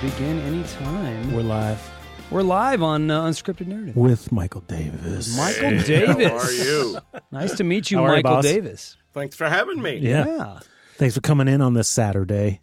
begin anytime. We're live We're live on uh, Unscripted Narrative. with Michael Davis. Michael Hey, Davis. How are you? Nice to meet you, How are you, Michael boss? Davis. Thanks for having me. Yeah. Yeah. Thanks for coming in on this Saturday.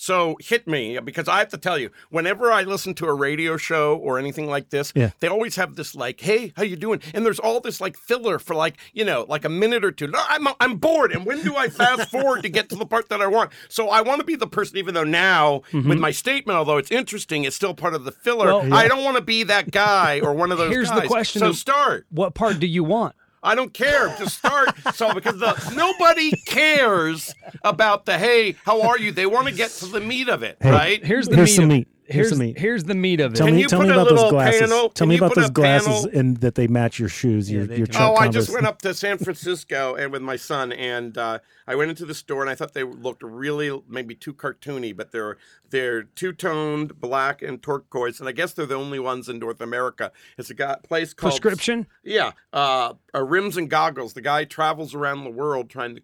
So hit me because I have to tell you, whenever I listen to a radio show or anything like this, Yeah. they always have this like, "Hey, how you doing?" And there's all this like filler for like you know like a minute or two. No, I'm I'm bored, and when do I fast forward to get to the part that I want? So I want to be the person, even though now with my statement, although it's interesting, it's still part of the filler. Mm-hmm. Well, I don't want to be that guy or one of those. Here's the guys. question So start. What part do you want? I don't care. Just start. so because the nobody cares about the hey, how are you? They want to get to the meat of it, Hey, right? Here's the Here's meat. some of- meat. Here's Here's some meat. Here's the meat of it. Tell Can me, you tell put me about those glasses. panel- Tell can me about those glasses panel- and that they match your shoes. Your your. Chuck Oh, I just went up to San Francisco and with my son, and uh, I went into the store, and I thought they looked really maybe too cartoony, but they're they're two toned, black and turquoise, and I guess they're the only ones in North America. It's a guy, place called Prescription? Yeah, uh, uh, rims and goggles. The guy travels around the world trying to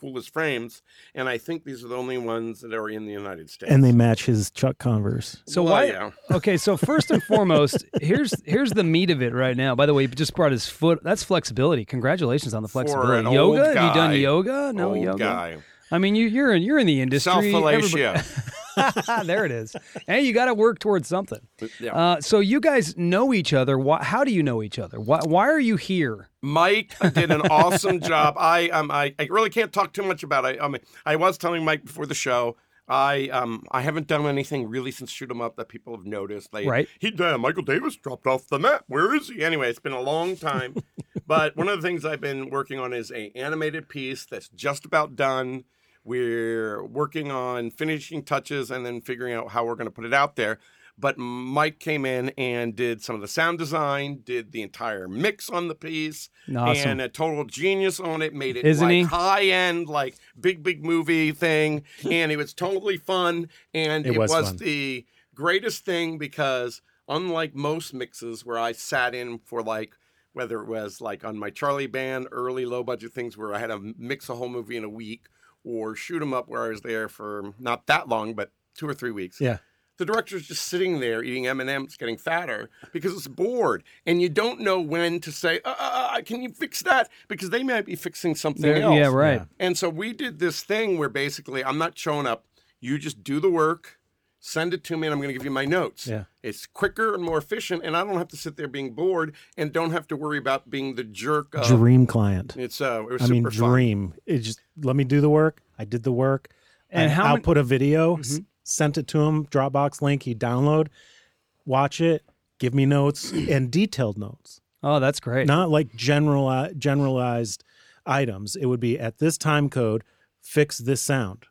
cool, cool frames, and I think these are the only ones that are in the United States. and they match his Chuck Converse. So Well, why? yeah. Okay, so first and foremost, here's here's the meat of it right now. By the way, he just brought his foot. That's flexibility. Congratulations on the For flexibility. an yoga? old Have you done yoga? No Old yoga. guy. I mean, you, you're in you're in the industry. Everybody- fellatio. there it is. Hey, you got to work towards something. Yeah. Uh, so you guys know each other. Why, how do you know each other? Why, why are you here? Mike did an awesome job. I um I, I really can't talk too much about it. I mean, I was telling Mike before the show. I um I haven't done anything really since Shoot 'Em Up that people have noticed. Right. He uh, Michael Davis dropped off the map. Where is he? Anyway, it's been a long time. but one of the things I've been working on is a animated piece that's just about done. We're working on finishing touches and then figuring out how we're going to put it out there. But Mike came in and did some of the sound design, did the entire mix on the piece, Awesome. and a total genius on it. Made it Isn't like he? high end, like big big movie thing, and it was totally fun. And It it, was was, the greatest thing because unlike most mixes where I sat in for like whether it was like on my Charlie Band early low budget things where I had to mix a whole movie in a week, or shoot 'em up where I was there for not that long but two or three weeks Yeah. the director's just sitting there eating M&Ms, getting fatter because it's bored, and you don't know when to say, uh, uh, uh, "Can you fix that?" Because they might be fixing something There- else. yeah, right. Yeah. And so we did this thing where basically I'm not showing up. You just do the work, send it to me, and I'm going to give you my notes. Yeah. It's quicker and more efficient, and I don't have to sit there being bored and don't have to worry about being the jerk. Of, Dream client. It's uh, it was I super mean, fun. dream. It just let me do the work. I did the work. And I how many- output a video, s- sent it to him, Dropbox link. He download, watch it, give me notes and detailed notes. Oh, that's great. not like general generalized items. It would be at this time code, fix this sound.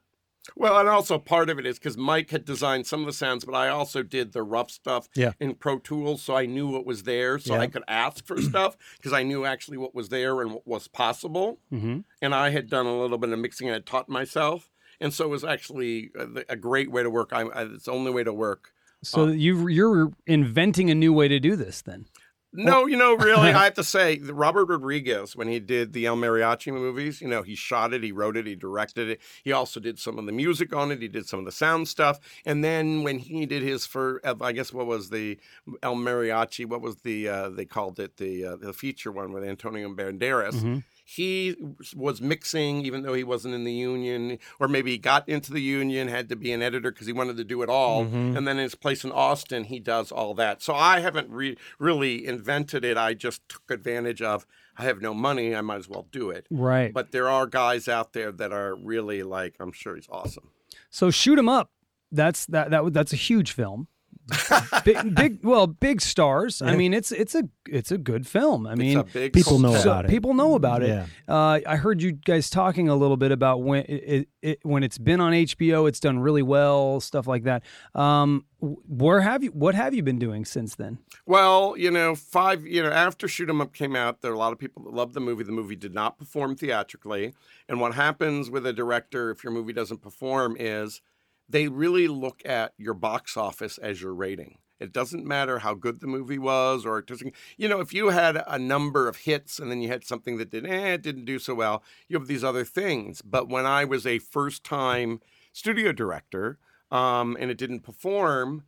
Well, and also part of it is because Mike had designed some of the sounds, but I also did the rough stuff Yeah. in Pro Tools, so I knew what was there, so Yeah. I could ask for stuff because I knew actually what was there and what was possible. Mhm. And I had done a little bit of mixing I had taught myself, and so it was actually a, a great way to work. I, I, it's the only way to work. So you you're inventing a new way to do this then. No, you know, really, I have to say, Robert Rodriguez, when he did the El Mariachi movies, you know, he shot it, he wrote it, he directed it. He also did some of the music on it. He did some of the sound stuff. And then when he did his for, I guess, what was the El Mariachi? What was the uh, they called it the uh, the feature one with Antonio Banderas? He was mixing, even though he wasn't in the union, or maybe he got into the union, had to be an editor because he wanted to do it all. Mm-hmm. And then in his place in Austin, he does all that. So I haven't re- really invented it. I just took advantage of. I have no money. I might as well do it. Right. But there are guys out there that are really like. I'm sure he's awesome. So shoot him up. That's that that that's a huge film. Big, big well, big stars. I mean, it's it's a it's a good film. I mean, it's a big people know so about it. people know about it. Yeah. Uh, I heard you guys talking a little bit about when it, it, it when it's been on HBO, it's done really well, stuff like that. Um, where have you? What have you been doing since then? Well, you know, five, you know, after Shoot 'em Up came out, there are a lot of people that loved the movie. The movie did not perform theatrically. And what happens with a director if your movie doesn't perform is they really look at your box office as your rating. It doesn't matter how good the movie was, or it doesn't. You know, if you had a number of hits and then you had something that did, eh, it didn't do so well. You have these other things. But when I was a first-time studio director, um, and it didn't perform,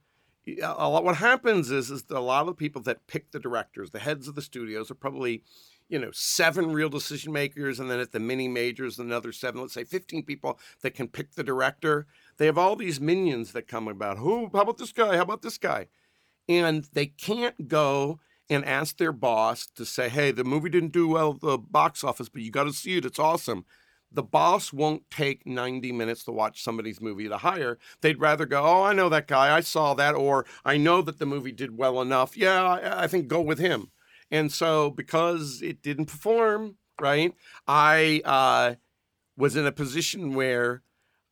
a lot, what happens is is a lot of the people that pick the directors, the heads of the studios, are probably you know seven real decision makers, and then at the mini majors another seven. Let's say fifteen people that can pick the director. They have all these minions that come about. Who? How about this guy? How about this guy? And they can't go and ask their boss to say, "Hey, the movie didn't do well at the box office, but you got to see it. It's awesome." the boss won't take 90 minutes to watch somebody's movie to hire. They'd rather go, oh, I know that guy. I saw that. Or I know that the movie did well enough. Yeah, I, I think go with him. And so because it didn't perform, right, I uh, was in a position where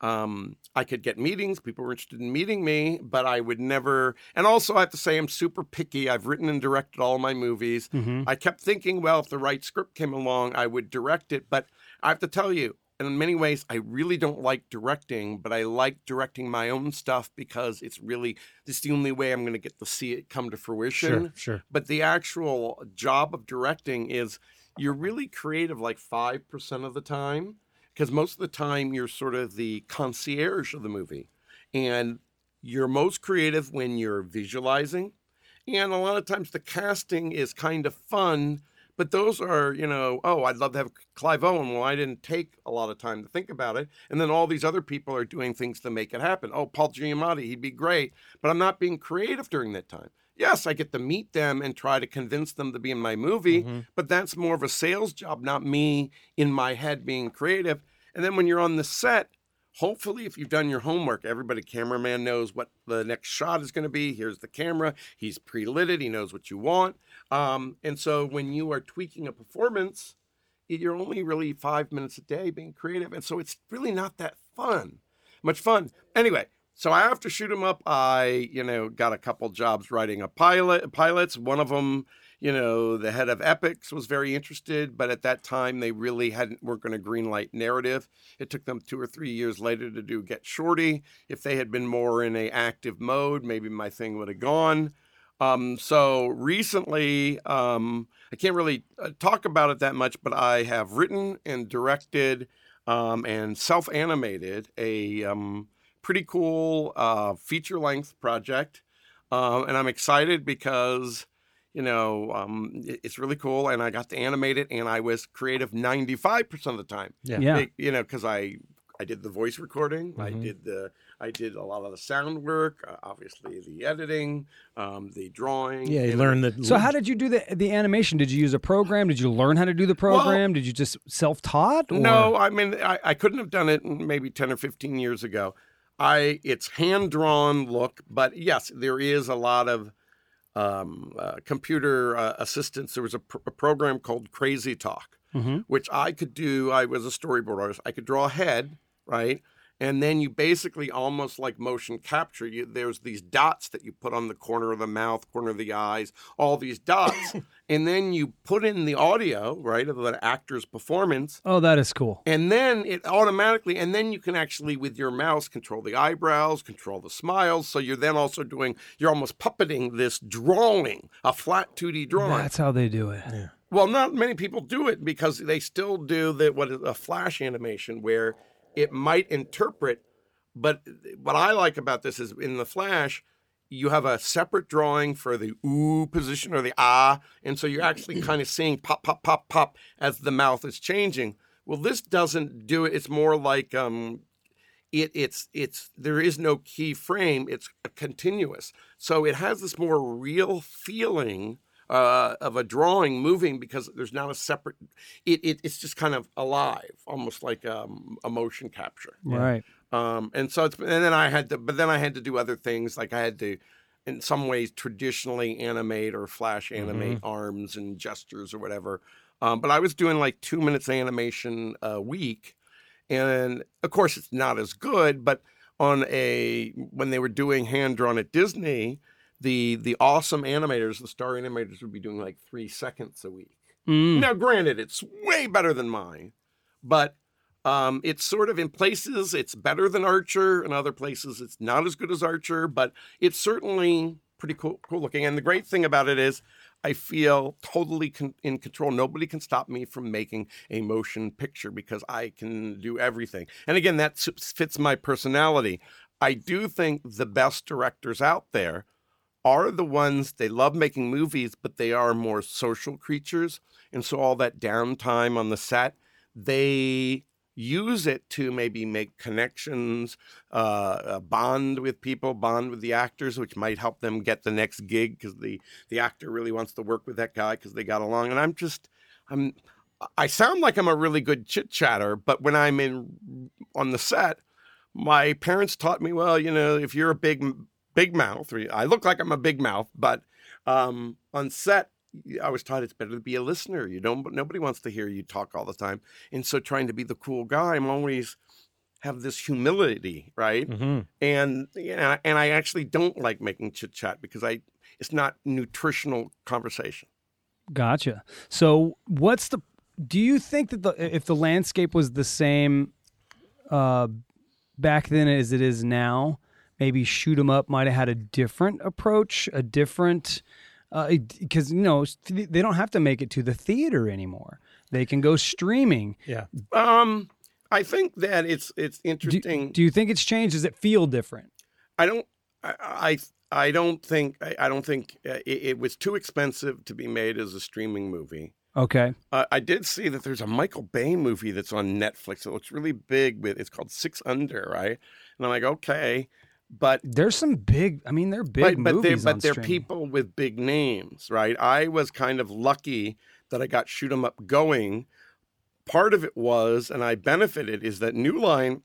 um, I could get meetings. People were interested in meeting me, but I would never. And also, I have to say, I'm super picky. I've written and directed all my movies. Mm-hmm. I kept thinking, well, if the right script came along, I would direct it. But I have to tell you, in many ways, I really don't like directing, but I like directing my own stuff because it's really it's the only way I'm going to get to see it come to fruition. Sure, sure. But the actual job of directing is you're really creative like 5% of the time because most of the time you're sort of the concierge of the movie. And you're most creative when you're visualizing. And a lot of times the casting is kind of fun, but those are, you know, oh, I'd love to have Clive Owen. Well, I didn't take a lot of time to think about it. And then all these other people are doing things to make it happen. Oh, Paul Giamatti, he'd be great. But I'm not being creative during that time. Yes, I get to meet them and try to convince them to be in my movie, Mm-hmm. but that's more of a sales job, not me in my head being creative. And then when you're on the set, hopefully if you've done your homework everybody cameraman knows what the next shot is going to be. Here's the camera. He's pre-litted. He knows what you want. Um, and so when you are tweaking a performance you're only really five minutes a day being creative. And so it's really not that fun. Much fun. Anyway so after shoot 'em up. I you know got a couple jobs writing a pilot pilots. One of them you know the head of Epix was very interested but at that time they really hadn't weren't going to greenlight narrative. It took them two or three years later to do get shorty. If they had been more in a active mode maybe my thing would have gone. Um, so recently um, i can't really uh, talk about it that much but i have written and directed um, and self-animated a um, pretty cool uh, feature-length project um, and i'm excited because you know, um, it- it's really cool. And I got to animate it, and I was creative 95% of the time. Yeah. Yeah. Big- you know, because I I did the voice recording, I Mhm. did the I did a lot of the sound work, uh, obviously the editing, um, the drawing. Yeah, you know. learn that. So how did you do the the animation? Did you use a program? Did you learn how to do the program? Did you just self taught? No, I mean I, I couldn't have done it maybe ten or fifteen years ago. I it's hand drawn look, but yes, there is a lot of um, uh, computer uh, assistance. There was a, pr- a program called Crazy Talk, Mhm. which I could do. I was a storyboard artist. I could draw a head, right? And then you basically almost like motion capture. You, there's these dots that you put on the corner of the mouth, corner of the eyes, all these dots, and then you put in the audio, right, of the actor's performance, Oh, that is cool. and then it automatically, and then you can actually, with your mouse, control the eyebrows, control the smiles. So you're then also doing, you're almost puppeting this drawing, a flat 2D drawing. That's how they do it. well, not many people do it because they still do the what is a flash animation where it might interpret. But what I like about this is in the flash, you have a separate drawing for the ooh position or the ah, and so you're actually kind of seeing pop, pop, pop, pop as the mouth is changing. Well, this doesn't do it. It's more like um, it, it's it's there is no key frame. It's continuous, so it has this more real feeling uh, of a drawing moving because there's not a separate. It, it it's just kind of alive, almost like um, a motion capture. Right. Um, and so it's and then I had to, but then I had to do other things like I had to, in some ways, traditionally animate or flash animate arms and gestures or whatever. Um, but I was doing like two minutes animation a week, and of course it's not as good. But on a when they were doing hand drawn at Disney, the the awesome animators, the star animators, would be doing like three seconds a week. Mm. Now, granted, it's way better than mine, but um, it's sort of in places it's better than Archer, in other places it's not as good as Archer, but it's certainly pretty cool, cool looking. And the great thing about it is, I feel totally con- in control. Nobody can stop me from making a motion picture because I can do everything. And again, that fits my personality. I do think the best directors out there are the ones they love making movies, but they are more social creatures. And so all that downtime on the set, they use it to maybe make connections, uh, bond with people, bond with the actors, which might help them get the next gig because the the actor really wants to work with that guy because they got along. And I'm just, I'm, I sound like I'm a really good chit chatter, but when I'm in on the set, my parents taught me, well, you know, if you're a big big mouth, I look like I'm a big mouth, but um, on set I was taught it's better to be a listener. You don't. Nobody wants to hear you talk all the time. And so, trying to be the cool guy, I'm always have this humility, right? Mm-hmm. And you know, and I actually don't like making chit chat because I it's not nutritional conversation. Gotcha. So, what's the? Do you think that the if the landscape was the same uh, back then as it is now, maybe shoot 'em up might have had a different approach, a different because uh, you know they don't have to make it to the theater anymore. They can go streaming. Yeah. Um, I think that it's it's interesting. Do, do you think it's changed? Does it feel different? I don't. I I, I don't think. I, I don't think uh, it, it, was too expensive to be made as a streaming movie. Okay. Uh, I did see that there's a Michael Bay movie that's on Netflix. It looks really big. With it's called Six Under, right? And I'm like, okay. But there's some big. I mean, they're big but, but movies. They're, but they're streaming. people with big names, right? I was kind of lucky that I got shoot 'em up going. Part of it was, and I benefited, is that New Line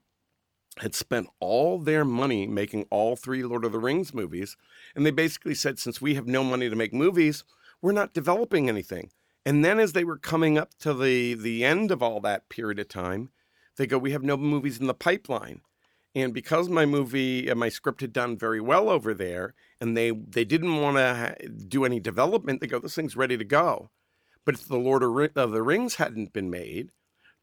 had spent all their money making all three Lord of the Rings movies, and they basically said, since we have no money to make movies, we're not developing anything. And then as they were coming up to the the end of all that period of time, they go, we have no movies in the pipeline. And because my movie and my script had done very well over there, and they they didn't want to do any development, they go, "This thing's ready to go." But if the Lord of the Rings hadn't been made,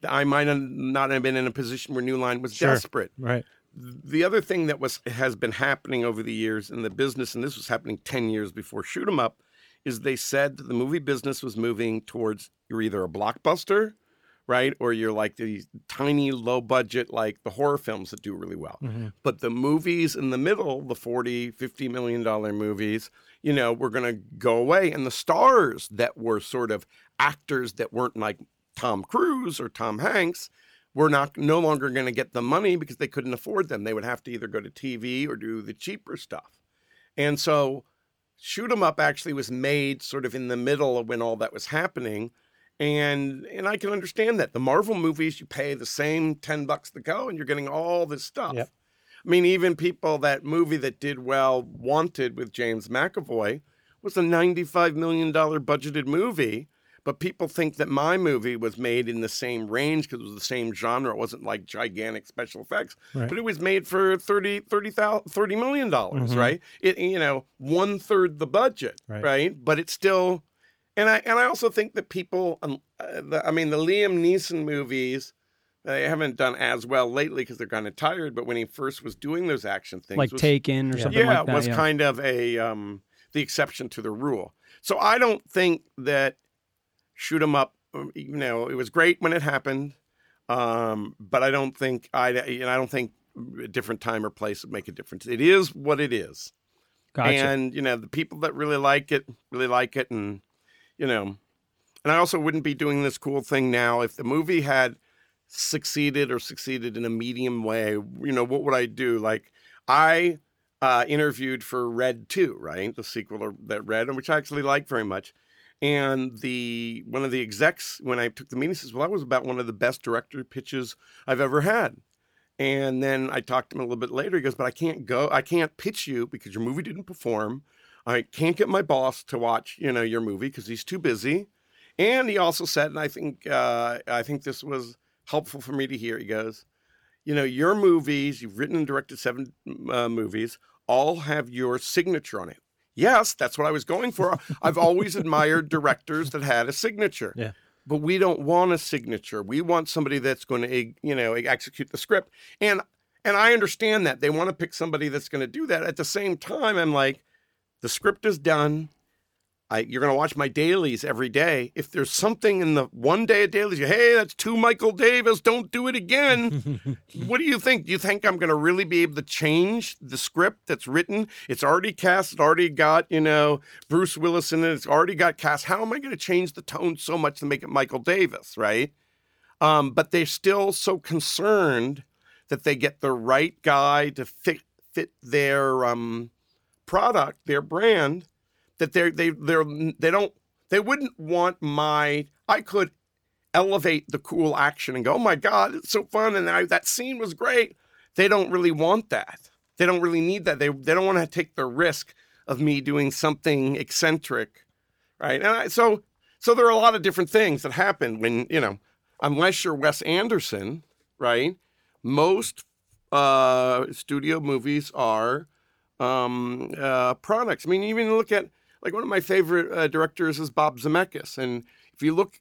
I might not have been in a position where New Line was sure. desperate. Right. The other thing that was has been happening over the years in the business, and this was happening ten years before Shoot 'Em Up, is they said that the movie business was moving towards you're either a blockbuster right? Or you're like these tiny, low budget, like the horror films that do really well. Mm-hmm. But the movies in the middle, the 40, 50 million dollar movies, you know, were going to go away. And the stars that were sort of actors that weren't like Tom Cruise or Tom Hanks were not no longer going to get the money because they couldn't afford them. They would have to either go to TV or do the cheaper stuff. And so Shoot 'em Up actually was made sort of in the middle of when all that was happening and and I can understand that. The Marvel movies, you pay the same ten bucks to go, and you're getting all this stuff. Yep. I mean, even people that movie that did well, Wanted with James McAvoy, was a ninety-five million dollar budgeted movie. But people think that my movie was made in the same range because it was the same genre. It wasn't like gigantic special effects, Right. but it was made for 30, 30, 30 million dollars, Mhm. right? It you know one third the budget, Right. right? But it's still and I and I also think that people, um, uh, the, I mean, the Liam Neeson movies, they haven't done as well lately because they're kind of tired. But when he first was doing those action things, like was, Taken or Yeah. something yeah, like that. was yeah. kind of a um, the exception to the rule. So I don't think that shoot 'em up. um, You know, it was great when it happened, um, but I don't think I. You know, I don't think a different time or place would make a difference. It is what it is. gotcha. And you know, the people that really like it really like it, and you know, and I also wouldn't be doing this cool thing now if the movie had succeeded or succeeded in a medium way. You know, what would I do? Like I uh, interviewed for Red Two, right, the sequel of that Red, and which I actually like very much. And the one of the execs when I took the meeting says, "Well, that was about one of the best director pitches I've ever had." And then I talked to him a little bit later. He goes, "But I can't go. I can't pitch you because your movie didn't perform. I can't get my boss to watch, you know, your movie because he's too busy." And he also said, and I think uh, I think this was helpful for me to hear. He goes, "You know, your movies. You've written and directed seven uh, movies. All have your signature on it." Yes, that's what I was going for. I've always admired directors that had a signature. Yeah. But we don't want a signature. We want somebody that's going to, you know, execute the script. And and I understand that they want to pick somebody that's going to do that. At the same time, I'm like, the script is done. I, you're going to watch my dailies every day. If there's something in the one day of dailies, you, hey, that's too Michael Davis. Don't do it again. what do you think? Do you think I'm going to really be able to change the script that's written? It's already cast. It's already got you know Bruce Willis in it. It's already got cast. How am I going to change the tone so much to make it Michael Davis? Right? Um, but they're still so concerned that they get the right guy to fit fit their um, product, their brand that they're they they're they don't they wouldn't want my I could elevate the cool action and go, oh my god, it's so fun, and I, that scene was great. They don't really want that. They don't really need that. They they don't want to take the risk of me doing something eccentric, right? And I, so so there are a lot of different things that happen when you know, unless you're Wes Anderson, right? Most uh, studio movies are um, uh, products. I mean, even look at like one of my favorite uh, directors is Bob Zemeckis, and if you look.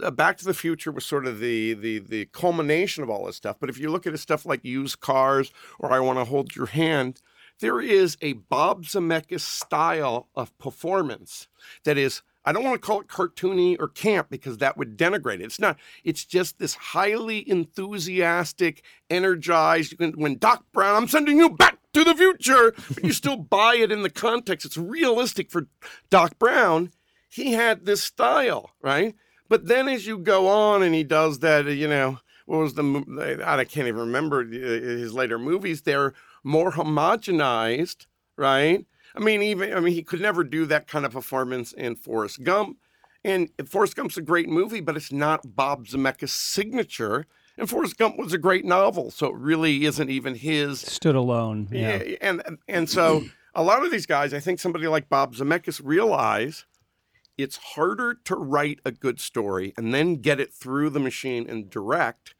Uh, Back to the Future was sort of the, the the culmination of all this stuff. But if you look at his stuff like Used Cars or I Want to Hold Your Hand, there is a Bob Zemeckis style of performance that is I don't want to call it cartoony or camp because that would denigrate it. It's not. It's just this highly enthusiastic, energized. When Doc Brown, I'm sending you back to the future, but you still buy it in the context. It's realistic for Doc Brown. He had this style, right? But then as you go on and he does that, you know, what was the, I can't even remember uh, his later movies, they're more homogenized, right? I mean, even, I mean, he could never do that kind of performance in Forrest Gump. And Forrest Gump's a great movie, but it's not Bob Zemeckis' signature. And Forrest Gump was a great novel, so it really isn't even his. Stood alone. Yeah. yeah and and so a lot of these guys, I think somebody like Bob Zemeckis realize it's harder to write a good story and then get it through the machine and direct.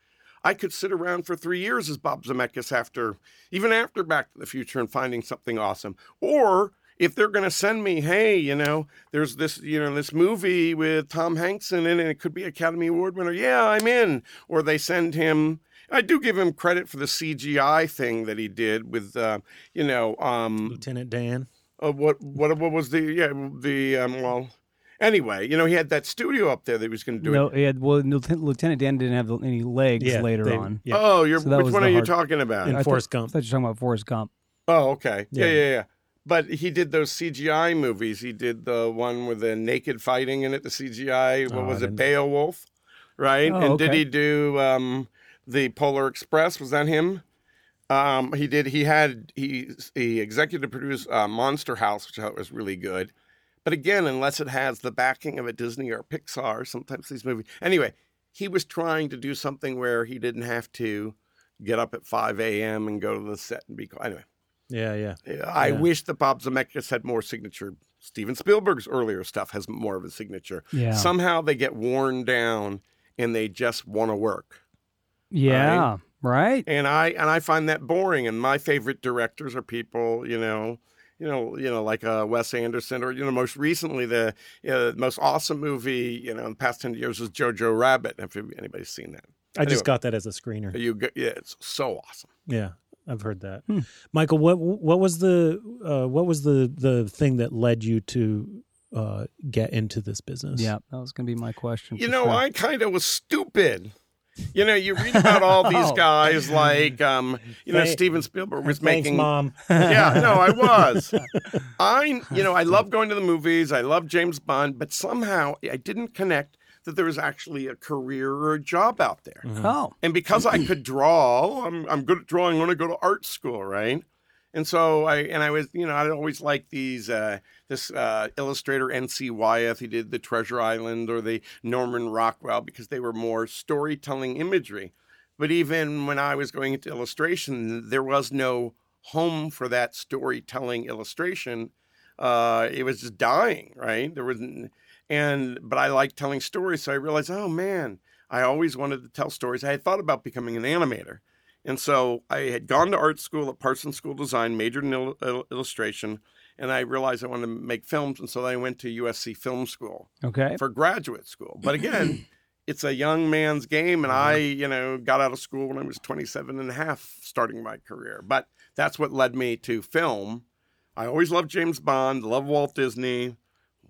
I could sit around for three years as Bob Zemeckis after, even after Back to the Future, and finding something awesome. Or if they're going to send me, hey, you know, there's this, you know, this movie with Tom Hanks in it, and it could be Academy Award winner. Yeah, I'm in. Or they send him. I do give him credit for the CGI thing that he did with, uh, you know, um, Lieutenant Dan. Uh, what what what was the yeah the um, well anyway you know he had that studio up there that he was going to do no, it. he had well Lieutenant Dan didn't have any legs Yeah, later they- on. yeah. Oh, you're So which one the are you talking about? In I thought- Forrest I Gump. thought you were talking about Forrest Gump. Oh, okay. Yeah. Yeah. yeah, yeah, But he did those CGI movies. He did the one with the naked fighting in it, the CGI. What Oh, was it, Beowulf? Right? Oh, and did he do um, the Polar Express? Was that him? Um, he did. He had he he executive produced uh, Monster House, which I thought was really good. But again, unless it has the backing of a Disney or Pixar, sometimes these movies. Anyway, he was trying to do something where he didn't have to get up at 5 a.m. and go to the set and be. Anyway, Yeah, yeah. yeah, I Yeah. wish that Bob Zemeckis had more signature. Steven Spielberg's earlier stuff has more of a signature. Yeah. Somehow they get worn down and they just want to work. yeah. Right. And I and I find that boring. And my favorite directors are people, you know, you know, you know, like uh, Wes Anderson, or you know, most recently the you know, most awesome movie, you know, in the past ten years was Jojo Rabbit. If anybody's seen that, I just got that as a screener. you go, yeah, it's so awesome. Yeah, I've heard that. Hmm. Michael, what what was the uh, what was the the thing that led you to uh, get into this business? Yeah, that was going to be my question. You know, sure. I kind of was stupid. You know, you read about all these Oh. guys like, um, you know, Thank- Steven Spielberg was Thanks, making. mom. Yeah, no, I was. I, you know, I love going to the movies. I love James Bond, but somehow I didn't connect that there was actually a career or a job out there. Oh, And because I could draw, I'm, I'm good at drawing. I'm going to go to art school, right? And so I and I was, you know, I always liked these uh, this uh, illustrator N.C. Wyeth. He did the Treasure Island or the Norman Rockwell because they were more storytelling imagery. But even when I was going into illustration, there was no home for that storytelling illustration. Uh, it was just dying, right? There was, and but I like telling stories, so I realized, oh man, I always wanted to tell stories. I had thought about becoming an animator. And so I had gone to art school at Parsons School of Design, majored in il- il- illustration, and I realized I wanted to make films. And so I went to USC Film School okay. for graduate school. But again, it's a young man's game. And I, uh-huh. you know, got out of school when I was 27 and a half, starting my career. But that's what led me to film. I always loved James Bond, love Walt Disney,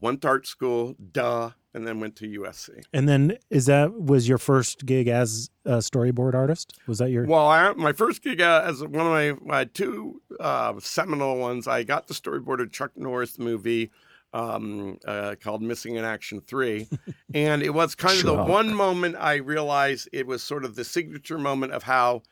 went to art school, duh, and then went to USC. And then is that was your first gig as a storyboard artist? Was that your Well, I, my first gig uh, as one of my, my two uh, seminal ones, I got the storyboard of Chuck Norris movie um, uh, called Missing in Action 3. and it was kind of the one moment I realized it was sort of the signature moment of how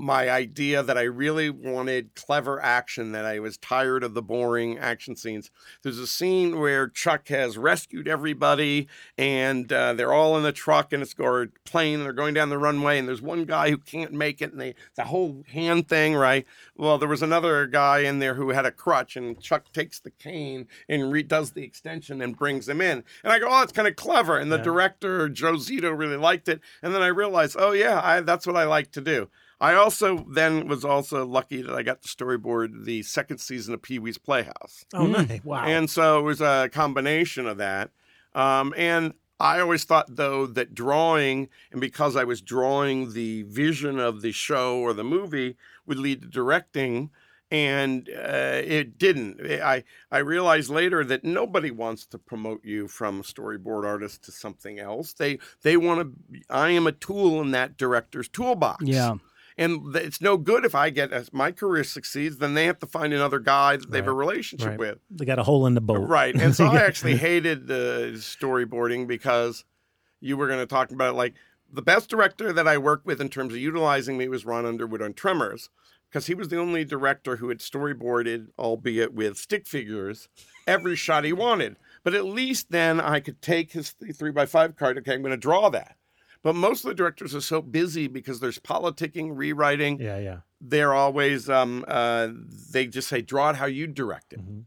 my idea that I really wanted clever action, that I was tired of the boring action scenes. There's a scene where Chuck has rescued everybody and uh, they're all in the truck and it's or plane and they're going down the runway and there's one guy who can't make it and they the whole hand thing, right? Well, there was another guy in there who had a crutch and Chuck takes the cane and redoes the extension and brings him in. And I go, oh, it's kind of clever. And the Yeah. director, Joe Zito, really liked it. And then I realized, oh, yeah, I, that's what I like to do. I also then was also lucky that I got to storyboard the second season of Pee Wee's Playhouse. Oh nice. Wow. And so it was a combination of that. Um, and I always thought, though, that drawing, and because I was drawing the vision of the show or the movie, would lead to directing. And uh, it didn't. I, I realized later that nobody wants to promote you from storyboard artist to something else. They they want to. I am a tool in that director's toolbox. Yeah. And it's no good if I get as my career succeeds, then they have to find another guy that they have a relationship Right. with. they got a hole in the boat. Right. And so I actually hated the storyboarding because you were going to talk about it. Like the best director that I worked with in terms of utilizing me was Ron Underwood on Tremors because he was the only director who had storyboarded, albeit with stick figures, every shot he wanted. But at least then I could take his three by five card. Okay, I'm going to draw that. But most of the directors are so busy because there's politicking, rewriting, Yeah, yeah. they're always um, uh, they just say draw it how you direct it. Mhm.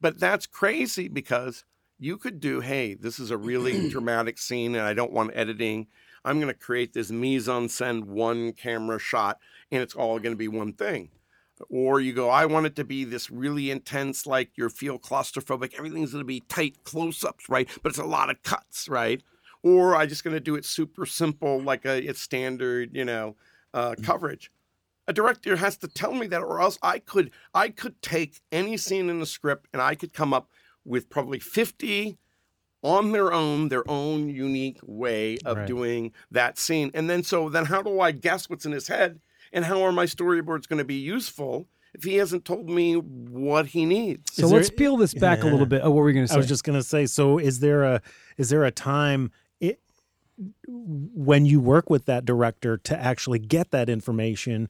but that's crazy because you could do hey this is a really dramatic scene and i don't want editing. I'm going to create this mise en scène one camera shot and it's all going to be one thing. Or you go i want it to be this really intense like you feel claustrophobic. Everything's going to be tight close-ups right? But it's a lot of cuts right or i just going to do it super simple like a it's standard you know uh, coverage a director has to tell me that or else i could i could take any scene in the script and i could come up with probably 50 on their own their own unique way of Right. doing that scene and then so then how do i guess what's in his head and how are my storyboards going to be useful if he hasn't told me what he needs So Is let's peel this back a little bit. Oh, what were we going to say? I was just gonna say. So, is there a is there a time it, when you work with that director to actually get that information,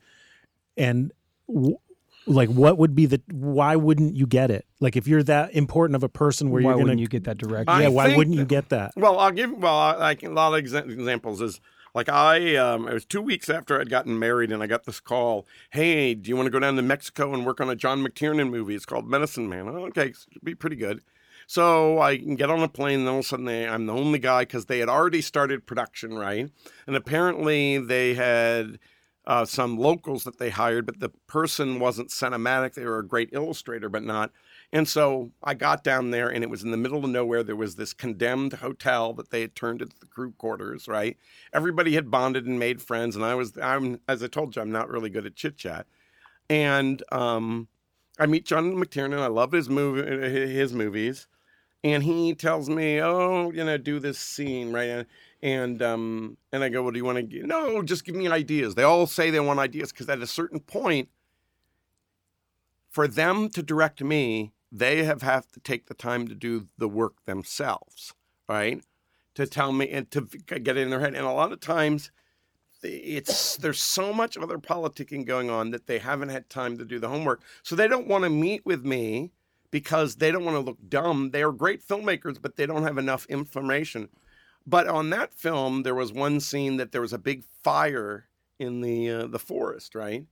and w- like what would be the why wouldn't you get it? Like if you're that important of a person where why you're gonna wouldn't you get that direct? I yeah, why wouldn't you get that? Well, I'll give well, I, like a lot of exa- examples is like I um, it was two weeks after I'd gotten married and I got this call. Hey, do you want to go down to Mexico and work on a John McTiernan movie? It's called Medicine Man. Oh, okay, it'd be pretty good. So I can get on a plane, and all of a sudden they, I'm the only guy because they had already started production, right? And apparently they had uh, some locals that they hired, but the person wasn't cinematic. They were a great illustrator, but not. And so I got down there, and it was in the middle of nowhere. There was this condemned hotel that they had turned into the crew quarters. Right? Everybody had bonded and made friends, and I was, I'm, as I told you, I'm not really good at chit chat. And um, I meet John McTiernan. I love his movie, his movies, and he tells me, "Oh, you know, do this scene, right?" And and um, and I go, "Well, do you want to?" No, just give me ideas. They all say they want ideas because at a certain point, for them to direct me, they have have to take the time to do the work themselves, right? To tell me and to get it in their head. And a lot of times, it's there's so much other politicking going on that they haven't had time to do the homework. So they don't want to meet with me because they don't want to look dumb. They are great filmmakers, but they don't have enough information. But on that film, there was one scene that there was a big fire in the uh, the forest, right?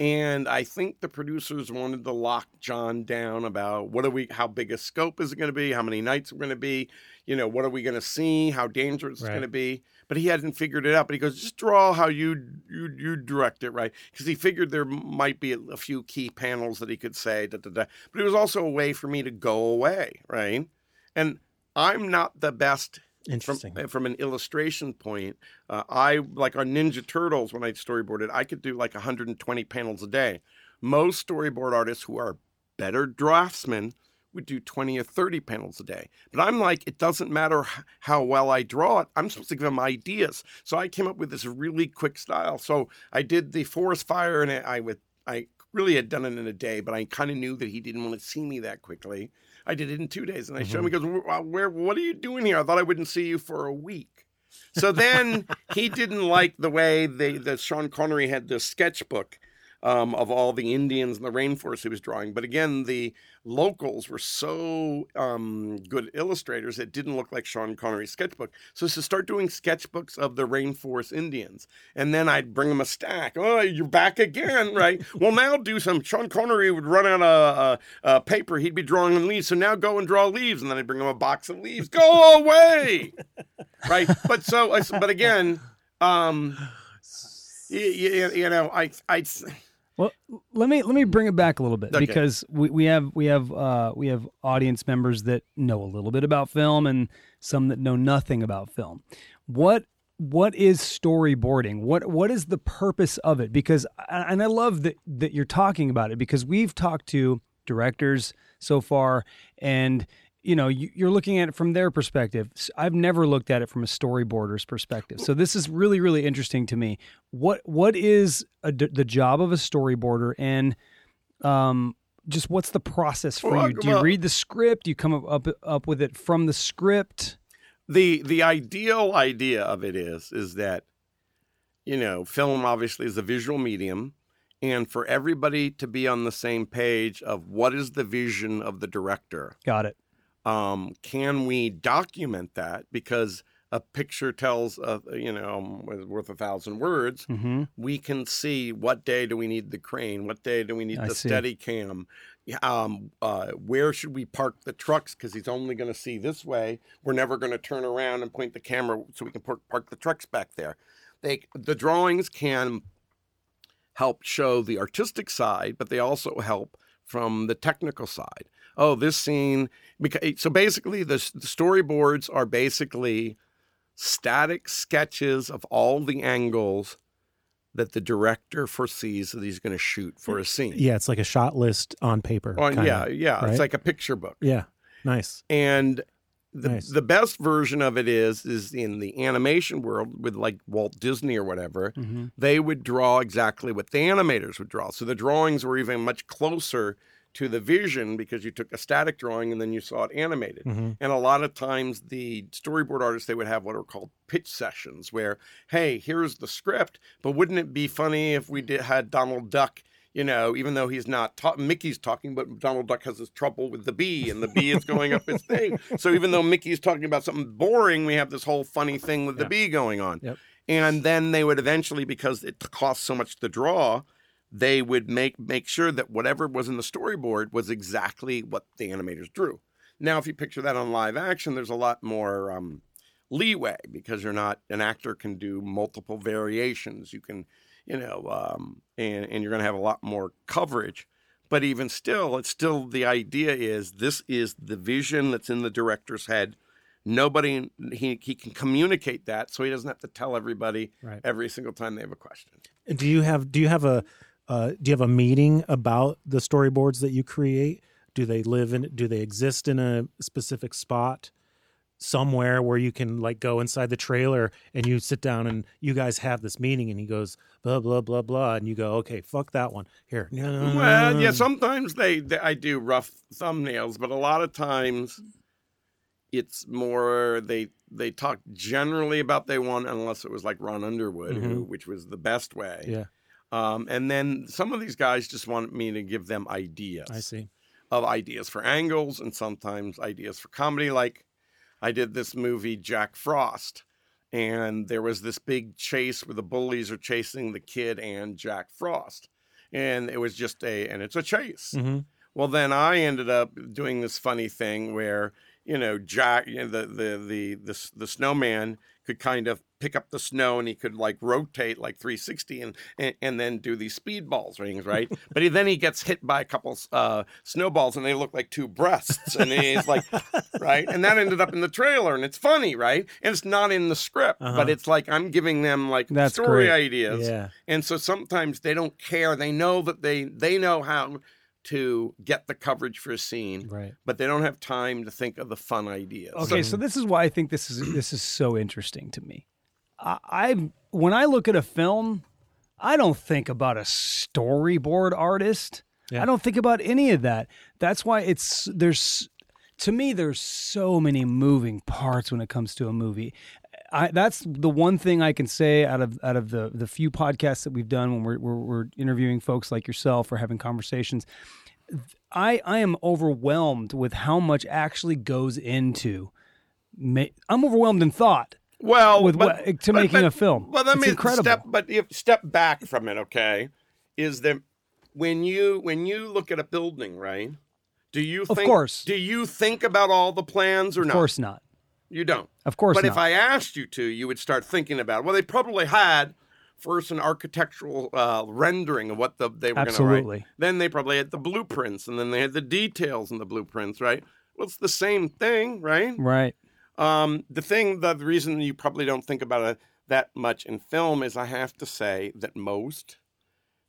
And I think the producers wanted to lock John down about what are we, how big a scope is it going to be, how many nights are going to be, you know, what are we going to see, how dangerous it's going to be. But he hadn't figured it out. But he goes, just draw how you you you direct it, right? Because he figured there might be a, few key panels that he could say, da, da, da. but it was also a way for me to go away, right? And I'm not the best Interesting. from an illustration point, uh, I like on Ninja Turtles when I storyboarded, I could do like 120 panels a day. Most storyboard artists who are better draftsmen would do 20 or 30 panels a day. But I'm like, it doesn't matter how well I draw it. I'm supposed to give them ideas. So I came up with this really quick style. So I did the forest fire and I, I would, I really had done it in a day, but I kind of knew that he didn't want to see me that quickly. I did it in two days and I showed him, mm-hmm. he goes, "Where- where, what are you doing here? I thought I wouldn't see you for a week. So then he didn't like the way they, that Sean Connery had this sketchbook um, of all the Indians in the rainforest he was drawing. But again, the locals were so um, good illustrators, it didn't look like Sean Connery's sketchbook. So to start doing sketchbooks of the rainforest Indians, and then I'd bring him a stack. Oh, you're back again, right? well, now do some. Sean Connery would run out of uh, uh, paper. He'd be drawing on leaves. So now go and draw leaves, and then I'd bring him a box of leaves. Go away, right? But so, but again, um, you, you, you know, I, I. Well, let me let me bring it back a little bit Okay. because we, we have we have uh, we have audience members that know a little bit about film and some that know nothing about film. What what is storyboarding? What what is the purpose of it? Because and I love that that you're talking about it because we've talked to directors so far and you know you, you're looking at it from their perspective. I've never looked at it from a storyboarder's perspective. So this is really really interesting to me. What what is a the job of a storyboarder and um just what's the process for Well, you do you well- read the script? Do you come up, up up with it from the script? The the ideal idea of it is is that you know film obviously is a visual medium and for everybody to be on the same page of what is the vision of the director got it um, can we document that because a picture tells a, you know um, worth a thousand words mm-hmm. we can see what day do we need the crane, what day do we need I the see. steady cam, um, uh, where should we park the trucks because he's only going to see this way. We're never going to turn around and point the camera so we can park, park the trucks back there. They the drawings can help show the artistic side, but they also help from the technical side. Oh, this scene because so basically the, the storyboards are basically static sketches of all the angles that the director foresees that he's going to shoot for a scene. Yeah, it's like a shot list on paper. Oh, kinda. yeah, yeah. right? It's like a picture book. Yeah. Nice. And the, Nice. the best version of it is is in the animation world with like Walt Disney or whatever. Mm-hmm. They would draw exactly what the animators would draw. So the drawings were even much closer to the vision because you took a static drawing and then you saw it animated. hmm And a lot of times, the storyboard artists they would have what are called pitch sessions, where, hey, here's the script, but wouldn't it be funny if we did had Donald Duck? You know, even though he's not ta- Mickey's talking, but Donald Duck has his trouble with the bee, and the bee is going up his thing. So even though Mickey's talking about something boring, we have this whole funny thing with the Yeah. bee going on. Yep. And then they would eventually, because it costs so much to draw, they would make make sure that whatever was in the storyboard was exactly what the animators drew. Now, if you picture that on live action, there's a lot more um, leeway because you're not an actor can do multiple variations. You can, you know, um, and and you're going to have a lot more coverage. But even still, it's still the idea is this is the vision that's in the director's head. Nobody he he can communicate that, so he doesn't have to tell everybody Right. every single time they have a question. Do you have do you have a uh, do you have a meeting about the storyboards that you create? Do they live in do they exist in a specific spot somewhere where you can like go inside the trailer and you sit down and you guys have this meeting and he goes blah blah blah blah and you go okay fuck that one. Here. Well, yeah, sometimes they, they I do rough thumbnails, but a lot of times it's more they they talk generally about they want unless it was like Ron Underwood, who, which was the best way. yeah Um, and then some of these guys just want me to give them ideas I see of ideas for angles and sometimes ideas for comedy. Like I did this movie Jack Frost, and there was this big chase where the bullies are chasing the kid and Jack Frost, and it was just a and it's a chase. hmm Well, then I ended up doing this funny thing where you know Jack, you know, the, the the the the snowman could kind of pick up the snow and he could like rotate like 360 and and, and then do these speedballs rings, right? but he, then he gets hit by a couple uh, snowballs and they look like two breasts, and he's like, right? And that ended up in the trailer, and it's funny, right? And it's not in the script, Uh-huh. but it's like I'm giving them like That's story great. ideas. yeah And so sometimes they don't care. They know that they they know how to get the coverage for a scene, Right. but they don't have time to think of the fun ideas. Okay, so this is why I think this is this is so interesting to me. I, I when I look at a film, I don't think about a storyboard artist. Yeah. I don't think about any of that. That's why it's there's to me there's so many moving parts when it comes to a movie. I, that's the one thing I can say out of out of the the few podcasts that we've done when we're, we're, we're interviewing folks like yourself or having conversations. I I am overwhelmed with how much actually goes into. Ma- I'm overwhelmed in thought well, with but- what, eh, to but- making but- a film. Well, let it's me incredible. step, but if step back from it, okay? Is that when you when you look at a building, right? Do you Of think, course. do you think about all the plans or of not? Of course not. You don't. Of course but not. if I asked you to, you would start thinking about. It. Well, they probably had first an architectural uh, rendering of what the, they were going to Absolutely. write. Then they probably had the blueprints, and then they had the details in the blueprints, right? Well, it's the same thing, right? right. Um, the thing, the, the reason you probably don't think about it that much in film is I have to say that most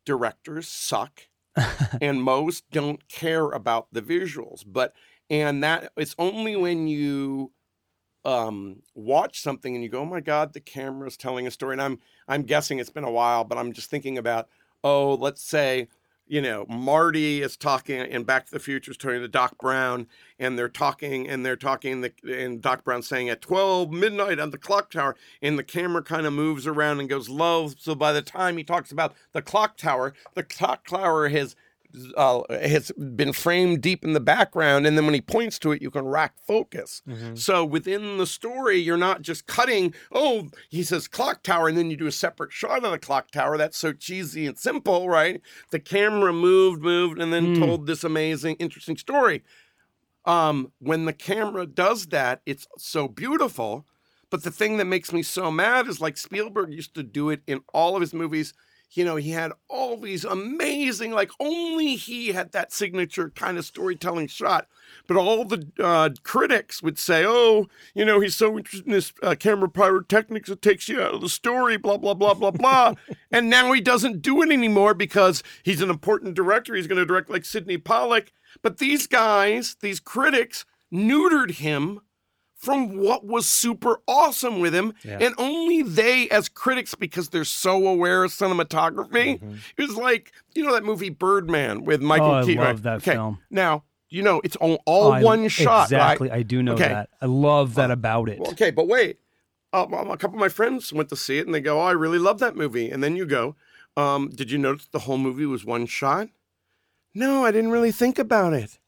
directors suck and most don't care about the visuals. But, and that it's only when you um, watch something and you go, oh my God, the camera's telling a story. And I'm, I'm guessing it's been a while, but I'm just thinking about, oh, let's say, you know, Marty is talking in Back to the Future is talking to Doc Brown, and they're talking and they're talking, the, and Doc Brown's saying at 12 midnight on the clock tower, and the camera kind of moves around and goes low. So by the time he talks about the clock tower, the clock tower has uh, has been framed deep in the background, and then when he points to it, you can rack focus. So within the story, you're not just cutting. Oh, he says clock tower, and then you do a separate shot of the clock tower. That's so cheesy and simple, right? The camera moved, moved, and then told this amazing, interesting story. Um, when the camera does that, it's so beautiful. But the thing that makes me so mad is like Spielberg used to do it in all of his movies. You know, he had all these amazing, like only he had that signature kind of storytelling shot. But all the uh, critics would say, oh, you know, he's so interested in this uh, camera pyrotechnics, it takes you out of the story, blah, blah, blah, blah, blah. and now he doesn't do it anymore because he's an important director. He's going to direct like Sydney Pollack. But these guys, these critics, neutered him from what was super awesome with him. Yeah. And only they, as critics, because they're so aware of cinematography, it was like, you know, that movie Birdman with Michael Oh, I Keaton. love that okay. film. Now, you know, it's all, all Oh, I- one shot, Exactly. right? I do know Okay. that. I love that about it. Okay, but wait. Uh, a couple of my friends went to see it and they go, Oh, I really love that movie. And then you go, um, Did you notice the whole movie was one shot? No, I didn't really think about it.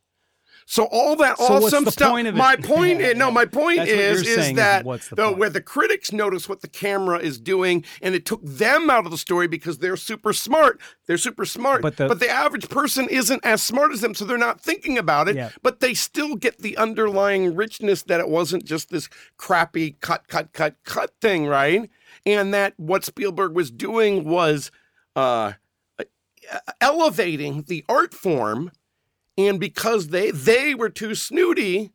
So all that So awesome the stuff. point of it? My point is no. My point is is is that what's the though, where the critics notice what the camera is doing, and it took them out of the story because they're super smart. They're super smart, But the- but the average person isn't as smart as them, so they're not thinking about it. Yeah. But they still get the underlying richness that it wasn't just this crappy cut, cut, cut, cut thing, right? And that what Spielberg was doing was uh, elevating the art form, and because they they were too snooty,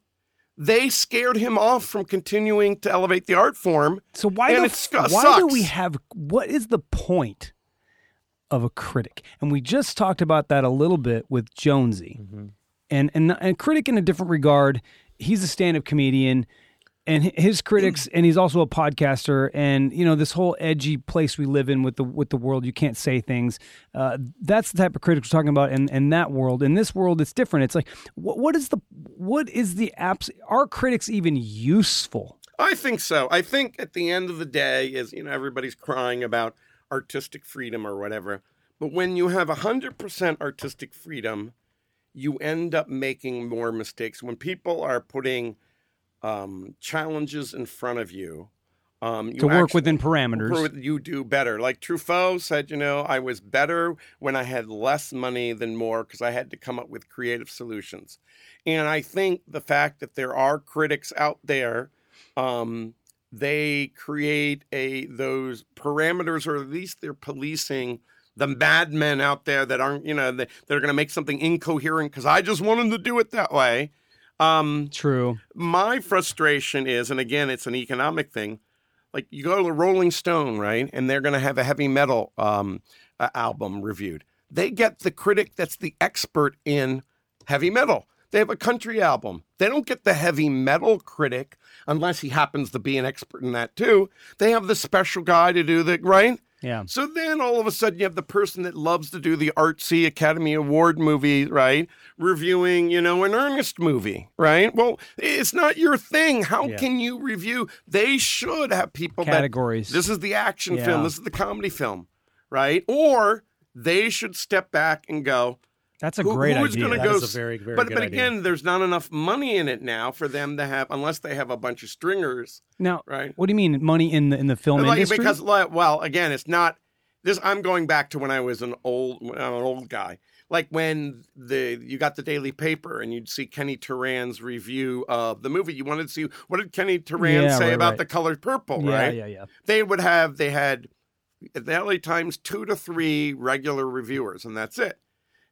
they scared him off from continuing to elevate the art form. So why And the, it sc- why do we have what is the point of a critic? And we just talked about that a little bit with Jonesy. Mm-hmm. And and and critic in a different regard, he's a stand-up comedian and his critics and he's also a podcaster and you know this whole edgy place we live in with the with the world you can't say things uh, that's the type of critics we're talking about in, in that world in this world it's different it's like what, what is the what is the apps are critics even useful I think so. I think at the end of the day is you know everybody's crying about artistic freedom or whatever, but when you have hundred percent artistic freedom, you end up making more mistakes. When people are putting um, challenges in front of you, um, you to work actually- within parameters you do better. Like Truffaut said, you know, I was better when I had less money than more because I had to come up with creative solutions. And I think the fact that there are critics out there, um, they create a those parameters, or at least they're policing the madmen out there that aren't, you know, that, that are going to make something incoherent because I just want them to do it that way. Um, true my frustration is, and again, it's an economic thing. Like you go to the Rolling Stone, right, and they're going to have a heavy metal um, uh, album reviewed. they get the critic that's the expert in heavy metal. They have a country album. They don't get the heavy metal critic unless he happens to be an expert in that too. They have the special guy to do the right. Yeah. So then all of a sudden you have the person that loves to do the artsy Academy Award movie, right? Reviewing, you know, an earnest movie, right? Well, it's not your thing. How Yeah. can you review? They should have people Categories. that this is the action Yeah. film, this is the comedy film, right? Or they should step back and go, That's a who- great who's idea. gonna That go is a very, very but but idea. again, there's not enough money in it now for them to have, unless they have a bunch of stringers, now, right? what do you mean money in the in the film Like, industry? because well, again, it's not this. I'm going back to when I was an old, an old guy. Like when the you got the daily paper and you'd see Kenny Turan's review of the movie. You wanted to see what did Kenny Turan Yeah, say right, about right. the color purple, yeah, right? yeah, yeah. They would have they had at the LA Times two to three regular reviewers, and that's it.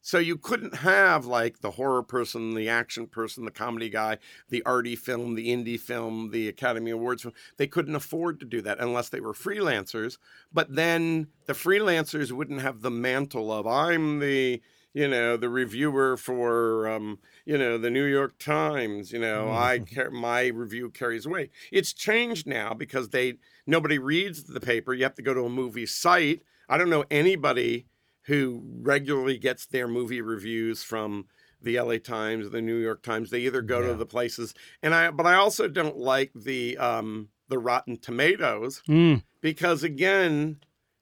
So you couldn't have like the horror person, the action person, the comedy guy, the arty film, the indie film, the Academy Awards film. They couldn't afford to do that unless they were freelancers. But then the freelancers wouldn't have the mantle of I'm the you know the reviewer for um, you know the New York Times. You know I car- my review carries weight. It's changed now because they nobody reads the paper. You have to go to a movie site. I don't know anybody who regularly gets their movie reviews from the LA Times, the New York Times. They either go Yeah. to the places, and I, but I also don't like the um, the Rotten Tomatoes Mm. because again,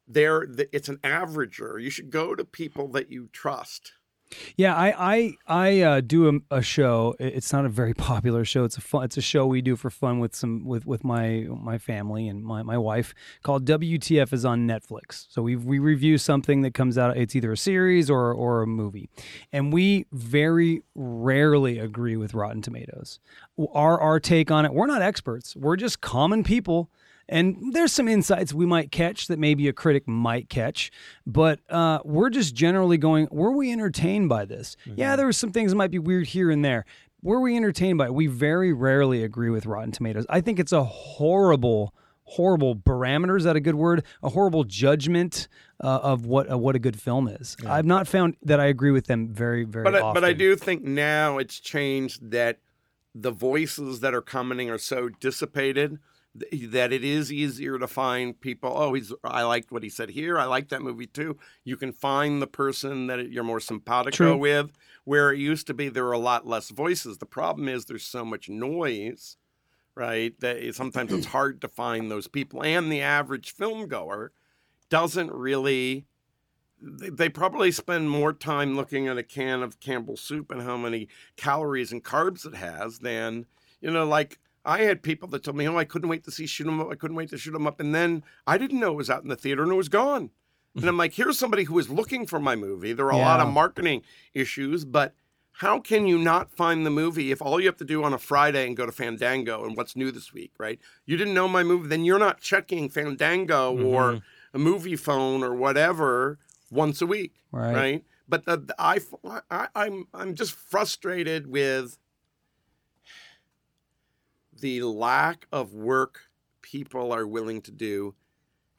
they're the, it's an averager. You should go to people that you trust. Yeah, I I I uh, do a, a show. It's not a very popular show. It's a fun. It's a show we do for fun with some with with my my family and my, my wife called WTF is on Netflix. So we we review something that comes out. It's either a series or or a movie, and we very rarely agree with Rotten Tomatoes. Our our take on it. We're not experts. We're just common people. And there's some insights we might catch that maybe a critic might catch, but uh, we're just generally going, were we entertained by this? Yeah, there were some things that might be weird here and there. Were we entertained by it? We very rarely agree with Rotten Tomatoes. I think it's a horrible, horrible parameter. Is that a good word? A horrible judgment uh, of what uh, what a good film is. I've not found that I agree with them very, very But I, often. but I do think now it's changed that the voices that are commenting are so dissipated that it is easier to find people. Oh, he's I liked what he said here. I like that movie too. You can find the person that you're more simpatico True. with. Where it used to be, there were a lot less voices. The problem is there's so much noise, right? That it, sometimes it's hard to find those people. And the average film goer doesn't really they they probably spend more time looking at a can of Campbell's soup and how many calories and carbs it has than, you know, like I had people that told me, oh, I couldn't wait to see shoot 'em up. I couldn't wait to shoot 'em up. And then I didn't know it was out in the theater and it was gone. And I'm like, here's somebody who was looking for my movie. There are a lot of marketing issues, but how can you not find the movie if all you have to do on a Friday and go to Fandango and what's new this week, right? You didn't know my movie, then you're not checking Fandango or mm-hmm. a Moviefone or whatever once a week, Right. right? But the, the I, I, I'm I'm just frustrated with the lack of work people are willing to do.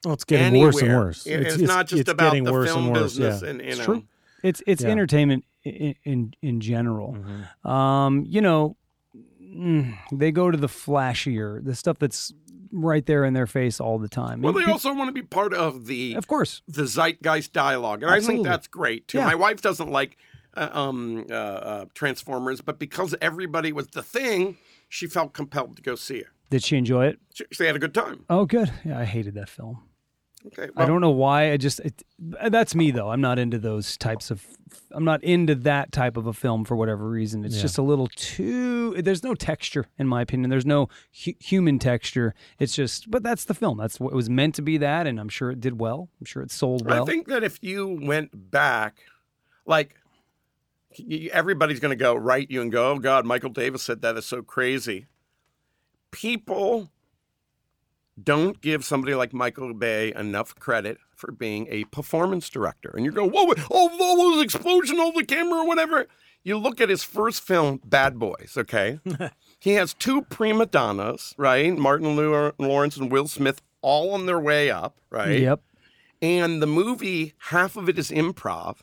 Well, it's getting worse and worse. It- It's, not just it's about getting the worse film and worse, business, yeah. and you It's know, true. It's it's Yeah. entertainment in, in in general. Mhm. Um, you know, mm, they go to the flashier, the stuff that's right there in their face all the time. well, they also want to be part of the of course, the zeitgeist dialogue, and I think that's great too. Yeah. My wife doesn't like uh, um, uh, uh, Transformers, but because everybody was the thing, she felt compelled to go see it. did she enjoy it? She, she had a good time. Oh, good. Yeah, I hated that film. Okay, I don't know why. I just it, that's me though. I'm not into those types of. I'm not into that type of a film for whatever reason. It's Yeah. just a little too. There's no texture, in my opinion. There's no hu- human texture. It's just. But that's the film. That's what it was meant to be. That, and I'm sure it did well. I'm sure it sold well. I think that if you went back, like y- everybody's going to go right you and go, oh God, Michael Davis said that is so crazy. People don't give somebody like Michael Bay enough credit for being a performance director. And you go, whoa, oh, all those explosion, all the camera, or whatever. You look at his first film, Bad Boys, okay? he has two prima donnas, right? Martin Lawrence and Will Smith all on their way up, right? Yep. And the movie, half of it is improv,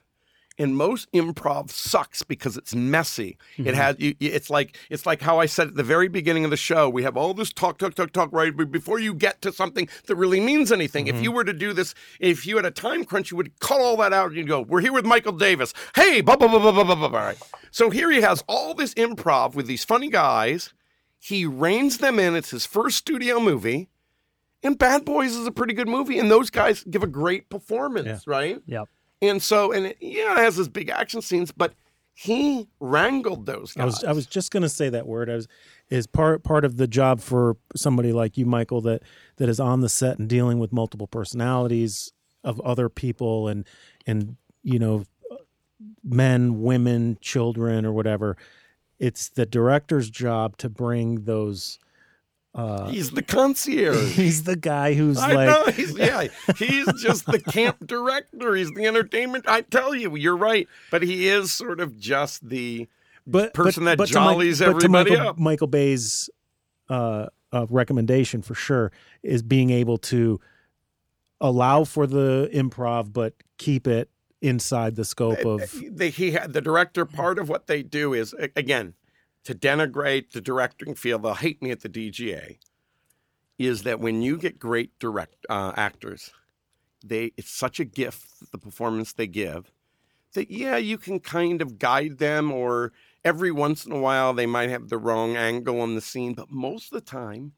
and most improv sucks because it's messy. Mm-hmm. It has you, it's like it's like how I said at the very beginning of the show. We have all this talk, talk, talk, talk, right? Before you get to something that really means anything, Mm-hmm. if you were to do this, if you had a time crunch, you would cut all that out and you'd go, "We're here with Michael Davis." Hey, blah blah blah blah blah blah blah. blah. Right. So here he has all this improv with these funny guys. He reins them in. It's his first studio movie. And Bad Boys is a pretty good movie, and those guys give a great performance, right? Yep. And so, and it, yeah, it has his big action scenes, but he wrangled those guys. I was I was just going to say that word. I was is part part of the job for somebody like you, Michael, that that is on the set and dealing with multiple personalities of other people and and you know men, women, children, or whatever. It's the director's job to bring those. Uh, He's the concierge. he's the guy who's I like, know. He's, yeah, he's just the camp director. He's the entertainment. I tell you, you're right. But he is sort of just the but person but, that but jollies but to everybody Michael, up. Michael Bay's uh, uh, recommendation for sure is being able to allow for the improv, but keep it inside the scope of. they, he had the director. Part of what they do is again to denigrate the directing field. They'll hate me at the DGA. Is that when you get great direct uh, actors, they it's such a gift the performance they give that yeah you can kind of guide them or every once in a while they might have the wrong angle on the scene, but most of the time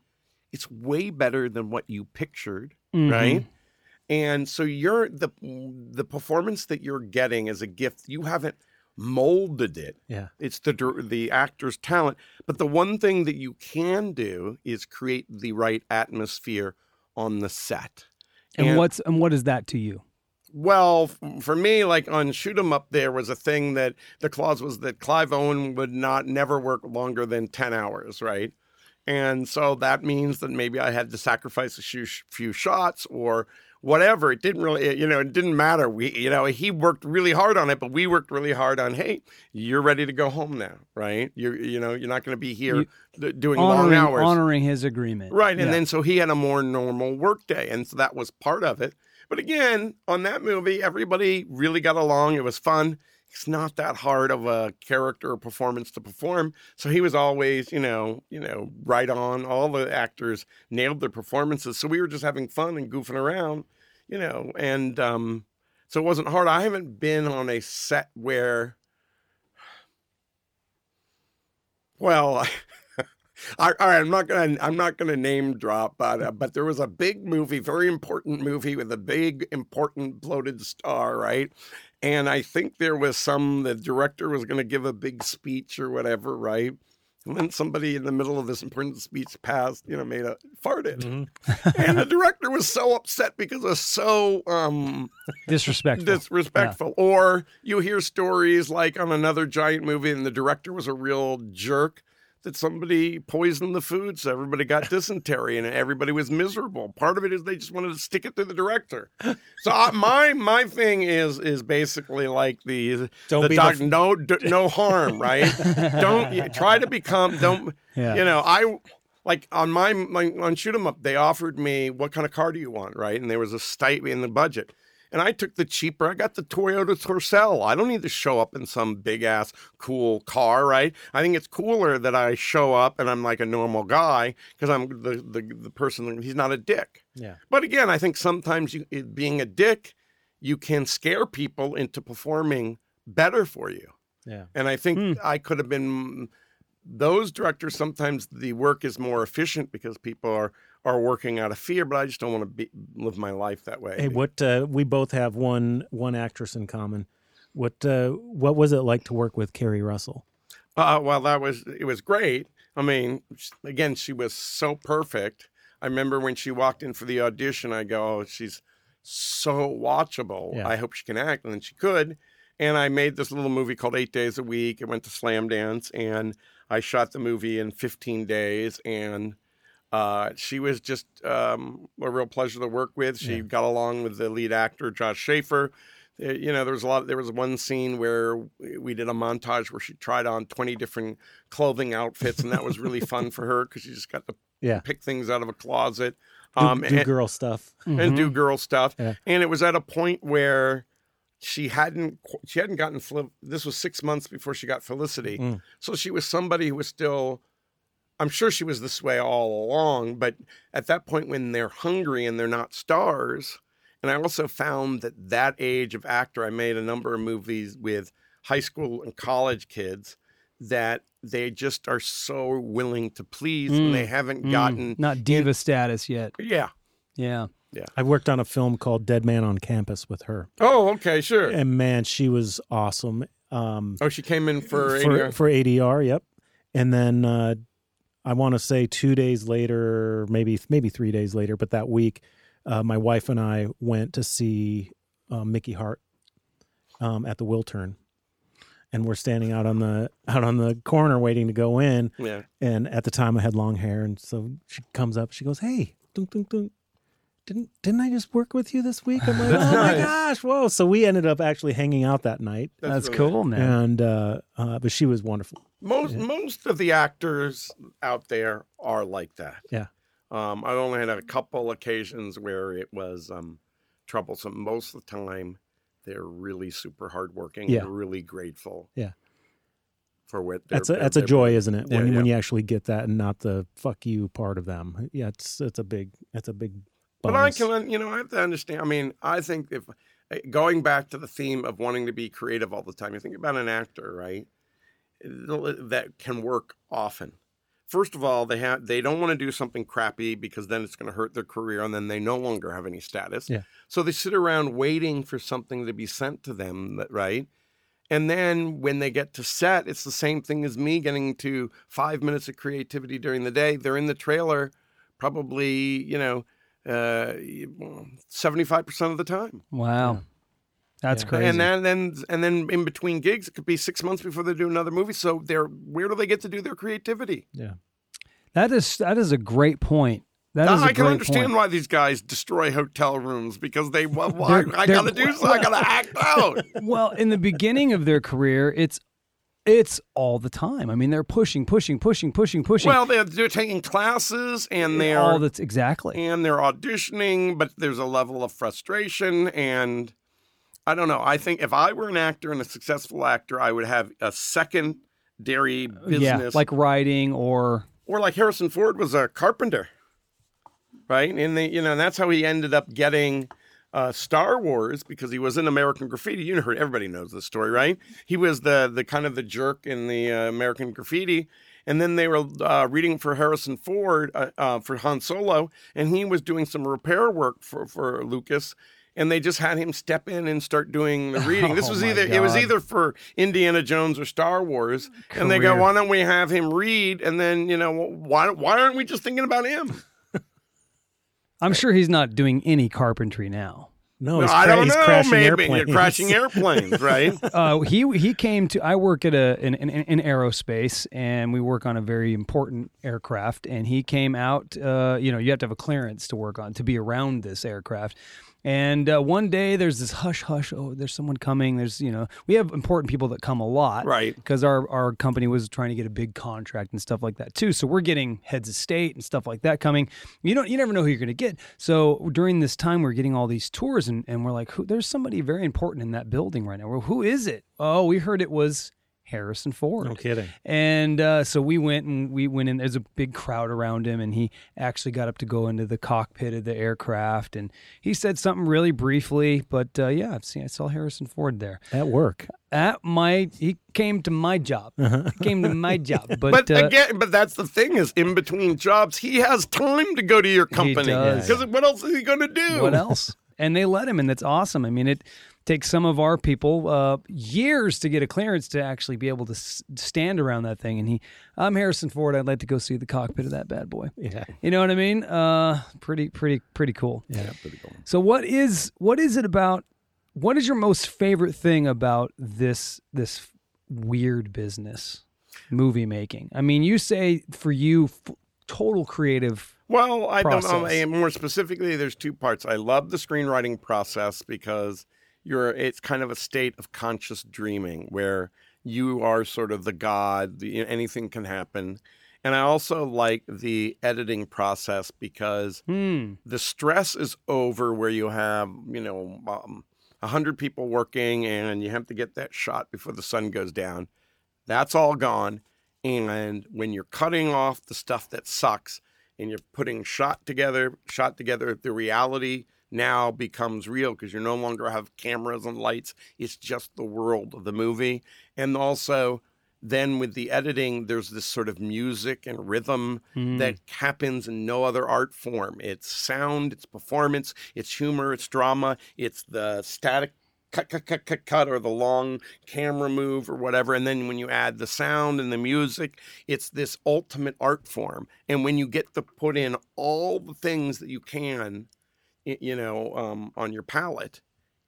it's way better than what you pictured Mhm. right? And so you're the the performance that you're getting is a gift. You haven't molded it. Yeah. It's the the actor's talent. But the one thing that you can do is create the right atmosphere on the set. And, And- what's and what is that to you? Well, for me, like on Shoot 'em Up, there was a thing that the clause was that Clive Owen would not never work longer than ten hours, right? And so that means that maybe I had to sacrifice a few, few shots or whatever. It didn't really, you know, it didn't matter. We, you know, he worked really hard on it, but we worked really hard on. Hey, you're ready to go home now, right? You're, you know, you're not going to be here You- doing Honoring, long hours. honoring his agreement. Right. And Yeah. then so he had a more normal work day. And so that was part of it. But again, on that movie, everybody really got along. It was fun. It's not that hard of a character or performance to perform. So he was always, you know, you know, right on. All the actors nailed their performances. So we were just having fun and goofing around, you know, and um so it wasn't hard. I haven't been on a set where well, I, all right, I'm not gonna I'm not gonna name drop, but uh, but there was a big movie, very important movie with a big important bloated star, right? And I think there was some the director was gonna give a big speech or whatever, right? And then somebody in the middle of this important speech passed, you know, made a farted, Mhm. and the director was so upset because it was so um Disrespectful. disrespectful. Or you hear stories like on another giant movie, and the director was a real jerk. That somebody poisoned the food, so everybody got dysentery, and everybody was miserable. Part of it is they just wanted to stick it to the director. So I, my my thing is is basically like the Don't the be doc, the- no d- no harm, right? don't try to become don't Yeah. you know I like on my, my on shoot 'em up they offered me what kind of car do you want right and there was a stipend in the budget and I took the cheaper. I got the Toyota Tercel. I don't need to show up in some big ass cool car, right? I think it's cooler that I show up and I'm like a normal guy because I'm the, the the person. He's not a dick. Yeah. But again, I think sometimes you, it, being a dick, you can scare people into performing better for you. Yeah. And I think Hmm. I could have been those directors. Sometimes the work is more efficient because people are are working out of fear. But I just don't want to be, live my life that way. Hey, what uh, we both have one one actress in common. What uh, what was it like to work with Keri Russell? Uh, well, that was it was great. I mean, again, she was so perfect. I remember when she walked in for the audition, I go, "Oh, she's so watchable. Yeah. I hope she can act," and then she could. And I made this little movie called Eight Days a Week. It went to Slamdance, and I shot the movie in 15 days. And uh, she was just um, a real pleasure to work with. She Yeah. got along with the lead actor, Josh Schaefer. Uh, You know, there was a lot. There was one scene where we did a montage where she tried on 20 different clothing outfits, and that was really fun for her because she just got to Yeah. pick things out of a closet. Do, Um, do and- girl stuff. and Mhm. do girl stuff. Yeah. And it was at a point where she hadn't she hadn't gotten this was six months before she got Felicity, Mm. so she was somebody who was still. I'm sure she was this way all along, but at that point when they're hungry and they're not stars, and I also found that that age of actor, I made a number of movies with high school and college kids that they just are so willing to please and Mm, they haven't Mm, gotten not diva status yet. yeah. Yeah. Yeah. I worked on a film called Dead Man on Campus with her, Oh, okay, sure. and man, she was awesome. Um, Oh, she came in for, for ADR. for ADR. Yep. And then uh, I want to say two days later, maybe maybe three days later, but that week, uh, my wife and I went to see uh, Mickey Hart um, at the Wiltern, and we're standing out on the out on the corner waiting to go in. yeah. And at the time, I had long hair, and so she comes up. She goes, "Hey, dunk, dunk, dunk. Didn't didn't I just work with you this week?" I'm like, "Oh That's my gosh, whoa!" So we ended up actually hanging out that night, That's, really cool, man. and uh, uh, but she was wonderful. Most most of the actors out there are like that. Yeah. Um, I only had a couple occasions where it was um, troublesome. Most of the time, they're really super hardworking. Yeah. They're really grateful. Yeah. For what That's a they're- that's a they're- joy, isn't it? When Yeah, when you actually get that and not the fuck you part of them. Yeah, it's it's a big it's a big. But I can, you know, I have to understand. I mean, I think if eh, going back to the theme of wanting to be creative all the time, you think about an actor, right? That can work often. First of all, they have they don't want to do something crappy because then it's going to hurt their career, and then they no longer have any status. Yeah. So they sit around waiting for something to be sent to them, right? And then when they get to set, it's the same thing as me getting to five minutes of creativity during the day. They're in the trailer, probably you know uh, seventy-five percent of the time. wow. That's Yeah. crazy. And then, then, and then in between gigs, it could be six months before they do another movie. So they're where do they get to do their creativity? Yeah. that is that is a great point. That is a I can understand point. why these guys destroy hotel rooms because they well, why, They're- I they're- gotta do so. I gotta act out. well, in the beginning of their career, it's it's all the time. I mean, they're pushing, pushing, pushing, pushing, pushing. well, they're, they're taking classes and eh, they're all that's exactly. and they're auditioning, but there's a level of frustration and I don't know. I think if I were an actor and a successful actor, I would have a secondary uh, business. Yeah, like writing or or like Harrison Ford was a carpenter, right? And they, you know, and that's how he ended up getting uh, Star Wars because he was in American Graffiti. You heard everybody knows this story, right? He was the the kind of the jerk in the uh, American Graffiti. And then they were uh, reading for Harrison Ford uh, uh, for Han Solo, and he was doing some repair work for, for Lucas, and they just had him step in and start doing the reading. This Oh, was my either it was either for Indiana Jones or Star Wars, and they go, "Why don't we have him read?" And then you know, why why aren't we just thinking about him? I'm sure he's not doing any carpentry now. No, No, he's, I don't he's know. crashing Maybe airplanes. you're crashing airplanes, right? uh, he he came to. I work at a in, in, in aerospace, and we work on a very important aircraft. And he came out. Uh, you know, you have to have a clearance to work on to be around this aircraft. And uh, one day, there's this hush hush. Oh, there's someone coming. There's you know, we have important people that come a lot, Right. Because our our company was trying to get a big contract and stuff like that too. So we're getting heads of state and stuff like that coming. You don't you never know who you're going to get. So during this time, we're getting all these tours, and, and we're like, who, there's somebody very important in that building right now. Well, who is it? Oh, we heard it was Harrison Ford. No kidding. And uh, so we went and we went in. There's a big crowd around him, and he actually got up to go into the cockpit of the aircraft, and he said something really briefly. But uh, yeah, I've seen. I saw Harrison Ford there At work. at my. He came to my job. He came to my job. But, But uh, again, but that's the thing is, in between jobs, he has time to go to your company because what else is he going to do? what else? And they let him, and that's awesome. I mean, it takes some of our people uh, years to get a clearance to actually be able to s- stand around that thing. And he, I'm Harrison Ford. I'd like to go see the cockpit of that bad boy. Yeah. You know what I mean? Uh, pretty, pretty, pretty cool. Yeah. Pretty cool. So, what is what is it about? What is your most favorite thing about this this weird business, movie making? I mean, you say for you, f- total creative. Well, I don't know. more specifically, there's two parts. I love the screenwriting process because you're it's kind of a state of conscious dreaming where you are sort of the god. The, anything can happen. And I also like the editing process because Hmm. the stress is over where you have, you know, um, 100 people working and you have to get that shot before the sun goes down. That's all gone. And when you're cutting off the stuff that sucks and you're putting shot together, shot together, the reality now becomes real because you no longer have cameras and lights. It's just the world of the movie. And also, then with the editing, there's this sort of music and rhythm Mm. that happens in no other art form. It's sound, it's performance, it's humor, it's drama, it's the static cut, cut, cut, cut, cut, or the long camera move or whatever. And then when you add the sound and the music, it's this ultimate art form. And when you get to put in all the things that you can, you know, um, on your palette,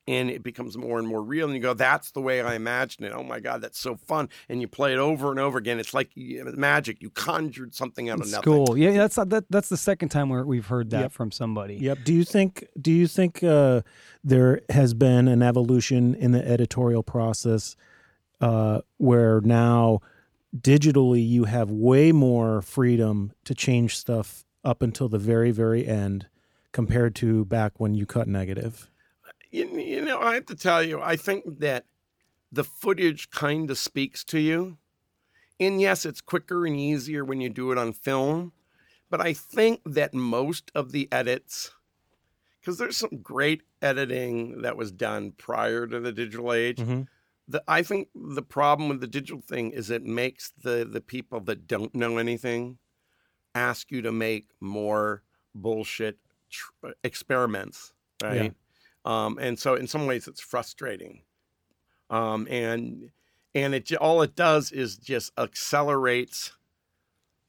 and it becomes more and more real, and you go, "That's the way I imagine it." Oh my God, that's so fun! And you play it over and over again. It's like magic. You conjured something out of It's nothing. cool. Yeah, that's that, that's the second time where we've heard that Yep. from somebody. Yep. Do you think do you think uh, there has been an evolution in the editorial process uh, where now digitally you have way more freedom to change stuff up until the very very end compared to back when you cut negative? You, you know, I have to tell you, I think that the footage kind of speaks to you. And yes, it's quicker and easier when you do it on film. But I think that most of the edits, because there's some great editing that was done prior to the digital age. Mhm. The, I think the problem with the digital thing is it makes the, the people that don't know anything ask you to make more bullshit tr- experiments, right? Um, and so in some ways it's frustrating. Um, and and it j- all it does is just accelerates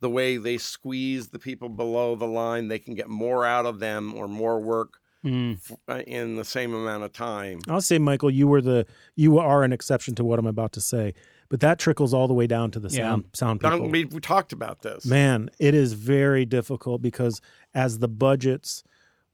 the way they squeeze the people below the line. They can get more out of them or more work Mm. f- uh, in the same amount of time. I'll say, Michael, you were the you are an exception to what I'm about to say, but that trickles all the way down to the Yeah. sound sound Don- people. we, we talked about this. Man, it is very difficult because as the budgets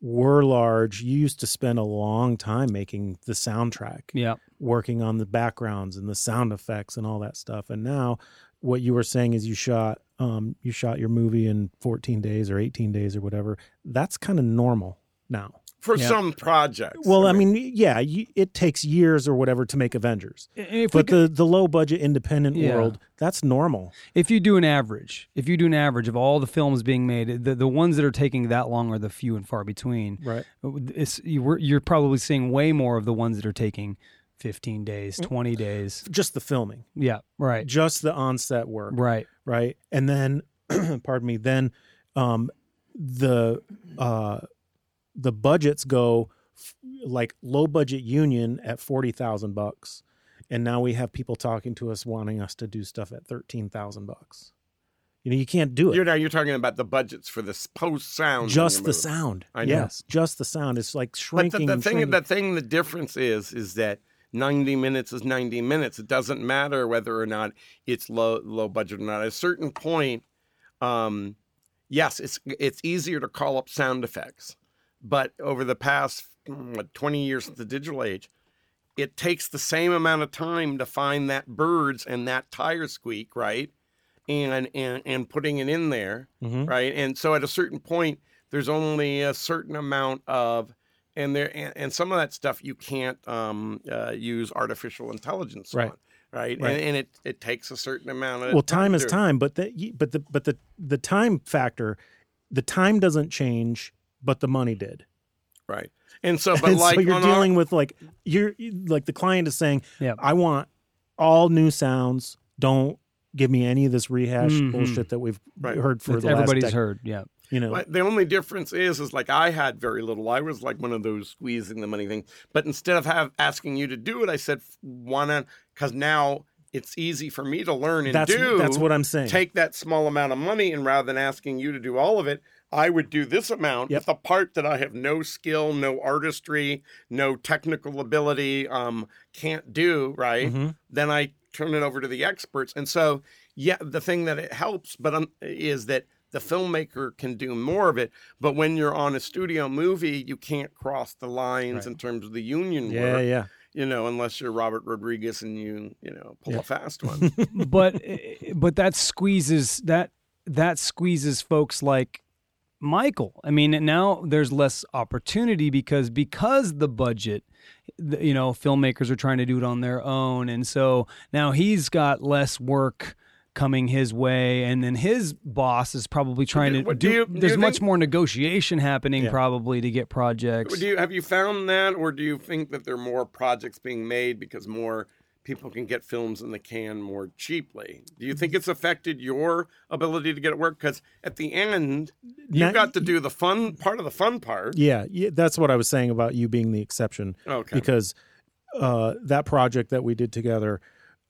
were large, you used to spend a long time making the soundtrack, Yeah. working on the backgrounds and the sound effects and all that stuff. And now, what you were saying is you shot um, you shot your movie in 14 days or 18 days or whatever. That's kind of normal now. For Yeah. some projects. Well, I mean, yeah, you, it takes years or whatever to make Avengers, If, but could- the the low budget independent Yeah. world that's normal. if you do an average, if you do an average of all the films being made, the, the ones that are taking that long are the few and far between. Right. It's, you, were- you're probably seeing way more of the ones that are taking 15 days, Mm. 20 days. Just the filming, Yeah. Right. just the on-set work. Right. right? And then, pardon me, then um, the uh, the budgets go f- like low budget union at forty thousand bucks, and now we have people talking to us wanting us to do stuff at thirteen thousand bucks. You know, you can't do it. you're now you're talking about the budgets for this post sound. just the sound. I know. Yes, just the sound. It's like But shrinking. the, the thing, shrinking. the thing, the difference is, is that 90 minutes is 90 minutes. It doesn't matter whether or not it's low, low budget or not. At a certain point, um, yes, it's it's easier to call up sound effects, but over the past mm, what, 20 years of the digital age, it takes the same amount of time to find that birds and that tire squeak, right? And and and putting it in there Mhm. right? And so at a certain point, there's only a certain amount of, and there and, and some of that stuff you can't um, uh, use artificial intelligence Right. on, right? Right. And, and it it takes a certain amount of well, time is time, but the but the but the the time factor, the time doesn't change, but the money did. right? And so, but And like so you're on our- dealing with like you're like the client is saying, Yeah. I want all new sounds. Don't give me any of this rehash Mhm. bullshit that we've Right. heard for That the everybody's last dec- heard. Yeah. You know, But the only difference is, is like I had very little. I was like one of those squeezing the money thing. But instead of have asking you to do it, I said, why not? Because now it's easy for me to learn and that's do. that's what I'm saying. take that small amount of money and rather than asking you to do all of it, I would do this amount. Yep. If the part that I have no skill, no artistry, no technical ability, um, can't do, right? Mhm. Then I turn it over to the experts. And so, yeah, the thing that it helps, but um, is that the filmmaker can do more of it. But when you're on a studio movie, you can't cross the lines Right. in terms of the union Yeah, work, yeah. you know, unless you're Robert Rodriguez and you, you know, pull Yeah. a fast one. but but that squeezes that that squeezes folks like Michael. I mean, now there's less opportunity because because the budget you know filmmakers are trying to do it on their own, and so now he's got less work coming his way, and then his boss is probably trying to do. do you- do there's much think- more negotiation happening Yeah. probably to get projects. Do you have you found that, or do you think that there are more projects being made because more people can get films in the can more cheaply? Do you think it's affected your ability to get it work? Because at the end, you Not- got to do the fun part of the fun part. Yeah, yeah, that's what I was saying about you being the exception. Okay. Because uh, that project that we did together,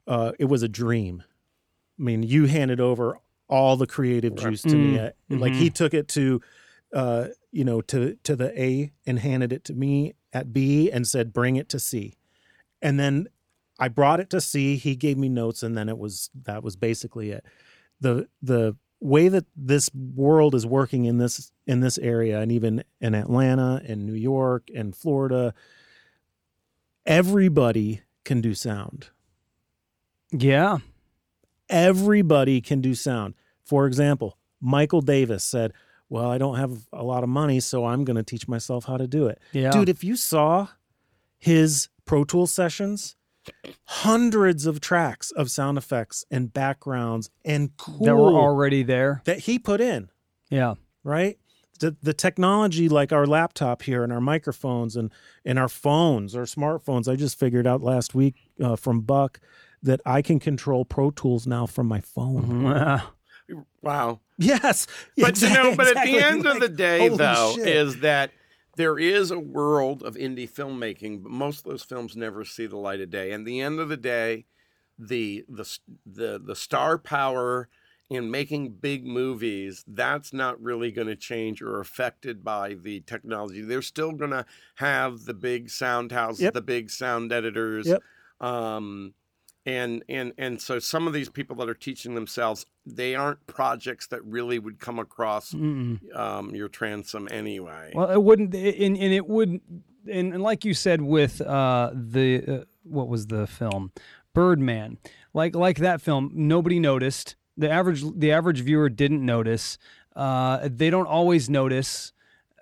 uh, it was a dream. I mean, you handed over all the creative juice to me. At, Like he took it to, uh, you know, to to the A and handed it to me at B and said, "Bring it to C," and then I brought it to see. He gave me notes, and then it was that was basically it. the The way that this world is working in this in this area, and even in Atlanta and New York and Florida, everybody can do sound. yeah, Everybody can do sound. For example, Michael Davis said, "Well, I don't have a lot of money, so I'm going to teach myself how to do it." yeah, Dude, if you saw his Pro Tools sessions, hundreds of tracks of sound effects and backgrounds and cool that were already there. that he put in, Yeah, right? The, the technology like our laptop here and our microphones and, and our phones or smartphones. I just figured out last week uh, from Buck that I can control Pro Tools now from my phone. Wow. Wow. Yes. But you know, but at the exactly. end of the day, holy though, shit. is that there is a world of indie filmmaking, but most of those films never see the light of day. And the end of the day, the the the the star power in making big movies, that's not really going to change or affected by the technology. They're still going to have the big sound houses, Yep. the big sound editors. Yep. Um, and and and so some of these people that are teaching themselves, they aren't projects that really would come across um, your transom anyway. Well, it wouldn't, and, and it would, and, and like you said with uh, the uh, what was the film, Birdman, like like that film, nobody noticed. The average the average viewer didn't notice. Uh, they don't always notice.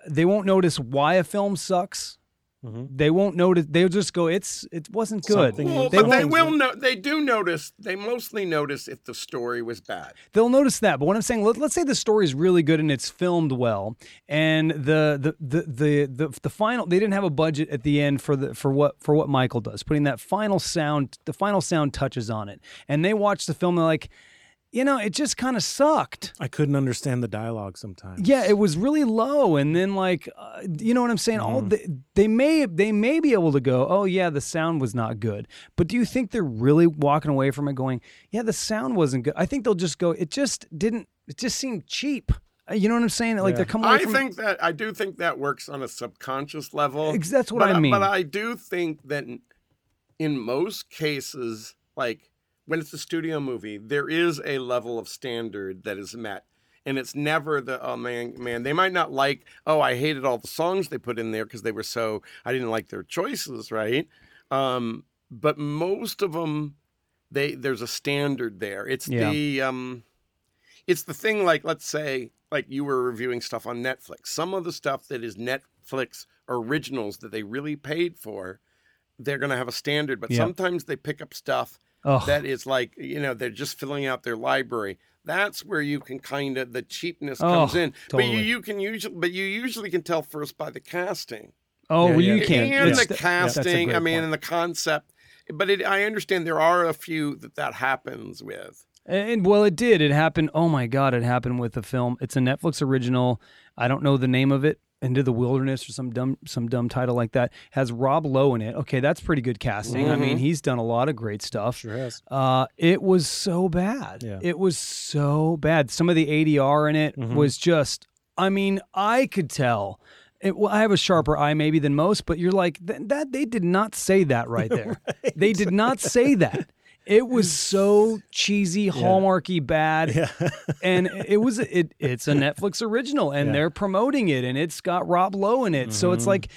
They won't notice why a film sucks. Mhm. They won't notice. They'll just go, "It's it wasn't good." Well, they but they won't- will no, they do notice. They mostly notice if the story was bad. they'll notice that. But what I'm saying, let, let's say the story is really good and it's filmed well, and the the, the the the the final they didn't have a budget at the end for the for what for what Michael does, putting that final sound, the final sound touches on it, and they watch the film, they're like, you know, it just kind of sucked. I couldn't understand the dialogue sometimes. Yeah, it was really low, and then like, uh, you know what I'm saying? All they, they may they may be able to go, oh yeah, the sound was not good, but do you think they're really walking away from it going, yeah, the sound wasn't good? I think they'll just go, it just didn't, it just seemed cheap. Uh, You know what I'm saying? Like Yeah. they're coming away I from. think that I do think that works on a subconscious level. That's what but, I mean. But I do think that in, in most cases, like when it's a studio movie, there is a level of standard that is met. And it's never the oh man man they might not like oh I hated all the songs they put in there because they were so I didn't like their choices right, um, but most of them they there's a standard there. It's Yeah. the um, it's the thing like let's say like you were reviewing stuff on Netflix. Some of the stuff that is Netflix originals that they really paid for, they're going to have a standard. But Yeah. sometimes they pick up stuff Ugh. that is like you know they're just filling out their library. That's where you can kind of the cheapness comes Oh, in. But you you can usually but you usually can tell first by the casting oh, Yeah, well, yeah. you can't. and It's- the that's casting. great I mean, point. and the concept. But it, I understand there are a few that that happens with. And well, it did. It happened. Oh my God, it happened with the film. It's a Netflix original. I don't know the name of it. Into the Wilderness or some dumb some dumb title like that has Rob Lowe in it. Okay, that's pretty good casting. I mean, he's done a lot of great stuff. Sure has. Uh, it was so bad. Yeah. It was so bad. Some of the ADR in it was just. I mean, I could tell. It, well, I have a sharper eye maybe than most, but you're like th- that. They did not say that right there. They did not say that. It was so cheesy, hallmarky bad, Yeah. and it was it. It's a Netflix original, and Yeah. they're promoting it, and it's got Rob Lowe in it. So it's Mm-hmm. like,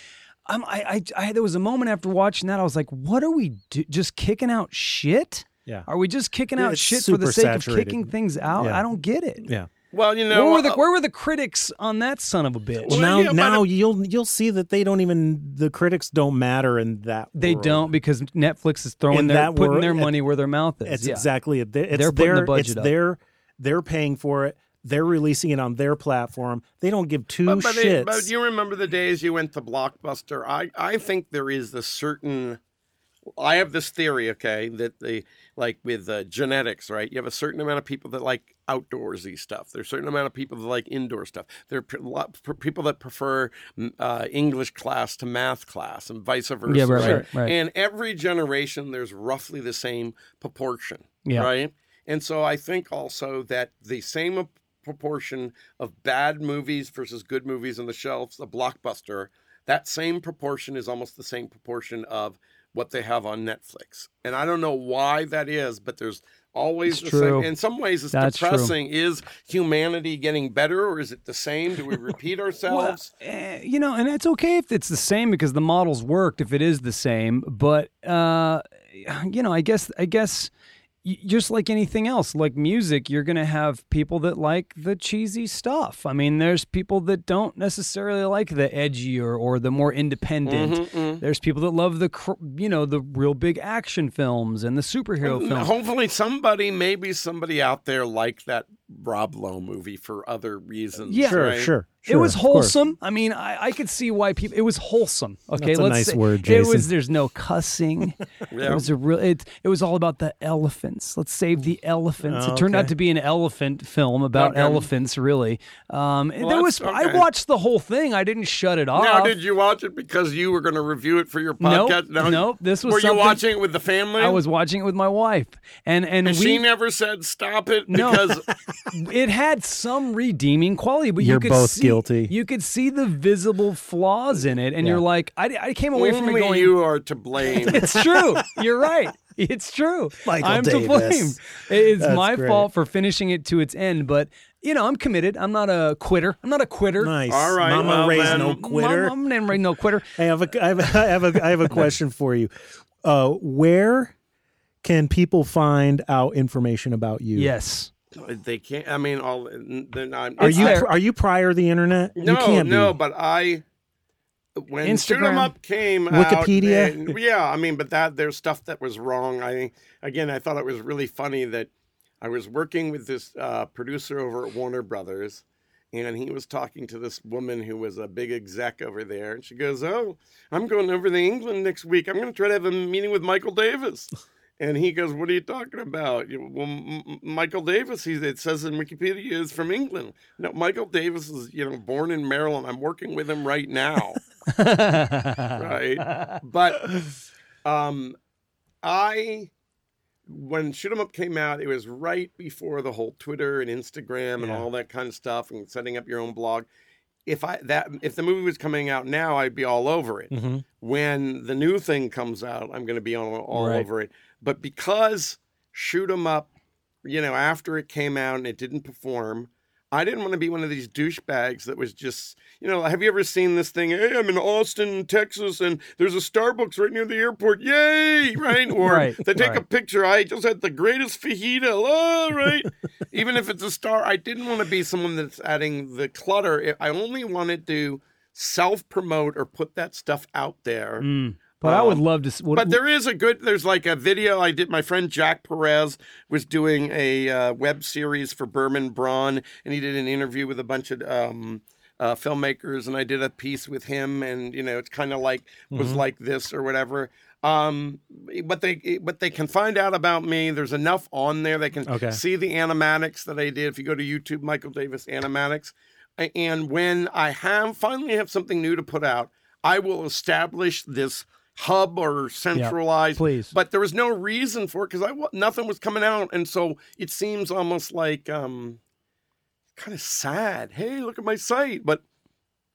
I'm, I, I, I, there was a moment after watching that, I was like, what are we do- just kicking out shit? Yeah. Are we just kicking out it's shit for the sake of kicking things out? Yeah. I don't get it. Yeah. Well, you know, where were the uh, where were the critics on that son of a bitch? Well, Well, now yeah, but now it- you'll you'll see that they don't even the critics don't matter in that. they world. don't because Netflix is throwing In their that putting world, their it- money where their mouth is. It's yeah. exactly it. They- It's They're putting the their, budget it's up. their they're paying for it. They're releasing it on their platform. They don't give two but, but, shits. it- but you remember the days you went to Blockbuster? I, I think there is a certain. I have this theory, okay, that the like with uh, genetics, right? You have a certain amount of people that like outdoorsy stuff. There's a certain amount of people that like indoor stuff. There are p- lot- p- people that prefer uh, English class to math class, and vice versa. Yeah, right, right? right, right. And every generation, there's roughly the same proportion, Yeah. right? And so I think also that the same proportion of bad movies versus good movies on the shelves, a blockbuster, that same proportion is almost the same proportion of what they have on Netflix. And I don't know why that is, but there's always It's the true. same. In some ways, it's That's true. depressing. Is humanity getting better or is it the same? Do we repeat Well, ourselves? eh, you know, and it's okay if it's the same because the models worked if it is the same. But uh, you know, I guess I guess just like anything else, like music, you're gonna have people that like the cheesy stuff. I mean, there's people that don't necessarily like the edgier or, the more independent. Mm-hmm, There's people that love the you know the real big action films and the superhero films. Hopefully, somebody, maybe somebody out there like that Rob Lowe movie for other reasons. Yeah. sure, right? sure, it was sure, of course. wholesome. I mean, I, I could see why people. It was wholesome. Okay, That's a let's nice say, word, It Jason. was. There's no cussing. Yeah. It was a real. It, it was all about the elephants. Let's save the elephants. Oh, it turned out to be an elephant film about Okay. elephants. Really, um, and there was. that's I watched the whole thing. I didn't shut it off. Now, did you watch it because you were going to review it for your podcast? No, nope, this was Were you watching it with the family? I was watching it with my wife, and and, And we. she never said stop it No. because it had some redeeming quality, but you You're could both see, guilty. You could see the visible flaws in it, and Yeah. you're like, I, I came away from it only going, you are to blame. It's true. You're right. It's true. Michael I'm to blame. It's That's my great. fault for finishing it to its end, but you know, I'm committed. I'm not a quitter. I'm not a quitter. Nice. All right, Mama well, raised then- no quitter. I'm, I'm, I'm no quitter. Hey, I have a, I have a, I have a, I have a question for you. Uh, where can people find out information about you? Yes. They can't. I mean, all they're not. Are you there. are you prior to the internet? No, no, be. but I when Shoot 'em Instagram? Up came Wikipedia? out, and- yeah, I mean, but that there's stuff that was wrong. I again, I thought it was really funny that I was working with this uh, producer over at Warner Brothers, and he was talking to this woman who was a big exec over there, and she goes, "Oh, I'm going over to England next week. I'm going to try to have a meeting with Michael Davis." And he goes, "What are you talking about?" You well, M- Michael Davis, he it says in Wikipedia, is from England. No, Michael Davis is you know born in Maryland. I'm working with him right now, right? But um, I when Shoot 'Em Up came out, it was right before the whole Twitter and Instagram and Yeah. all that kind of stuff, and setting up your own blog. If I that if the movie was coming out now, I'd be all over it Mhm. when the new thing comes out, I'm going to be all, all Right. over it. But because Shoot 'em Up, you know, after it came out and it didn't perform, I didn't want to be one of these douchebags that was just, you know, have you ever seen this thing? Hey, I'm in Austin, Texas, and there's a Starbucks right near the airport. Yay! Right? Or Right, they take a picture. I just had the greatest fajita. Oh, right? Even if it's a star, I didn't want to be someone that's adding the clutter. I only wanted to self promote or put that stuff out there. Mm. But I would Um, love to. What, But there is a good. There's like a video I did. My friend Jack Perez was doing a uh, web series for Berman Braun, and he did an interview with a bunch of um, uh, filmmakers, and I did a piece with him, and you know, it's kind of like was Mhm. like this or whatever. Um, but they but they can find out about me. There's enough on there. They can Okay. see the animatics that I did. If you go to YouTube, Michael Davis animatics, and when I have finally have something new to put out, I will establish this hub or centralized please. but there was no reason for it because I wa- nothing was coming out, and so it seems almost like um, kind of sad. Hey, look at my site, but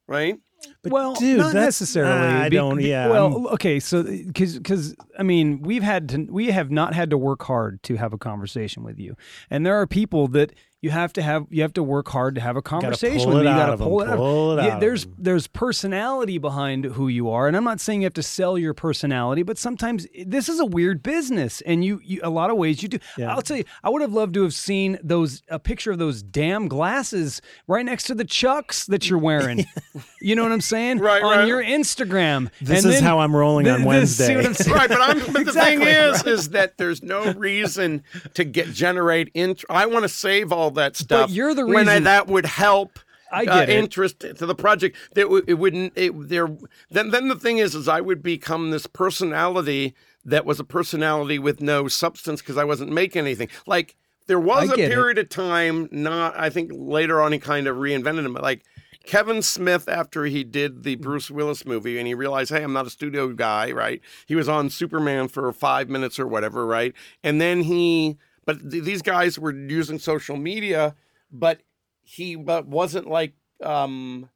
right? But well, dude, not that's- necessarily. I Be- don't- be- yeah, Well, okay, so because because I mean, we've had to, we have not had to work hard to have a conversation with you, and there are people that you have to have you have to work hard to have a conversation with. it you out gotta pull it out. pull it Yeah, out of there's personality behind who you are, and I'm not saying you have to sell your personality, but sometimes this is a weird business, and you, you a lot of ways you do. Yeah. I'll tell you, I would have loved to have seen those a picture of those damn glasses right next to the chucks that you're wearing. you know what I'm saying? Right, on right. your Instagram. This And is then- how I'm rolling on Th- this- see Wednesday. what I'm saying? right, but I'm but the Exactly, thing is right. is that there's no reason to get generate int I want to save all that stuff. you're the when I, reason- that would help I uh, get it. interest to the project. That w- it wouldn't it there then then the thing is is I would become this personality that was a personality with no substance because I wasn't making anything. Like there was a get it. period of time not I think later on he kind of reinvented him like Kevin Smith, after he did the Bruce Willis movie and he realized, hey, I'm not a studio guy, right? He was on Superman for five minutes or whatever, right? And then he, but th- these guys were using social media, but he but wasn't like, um,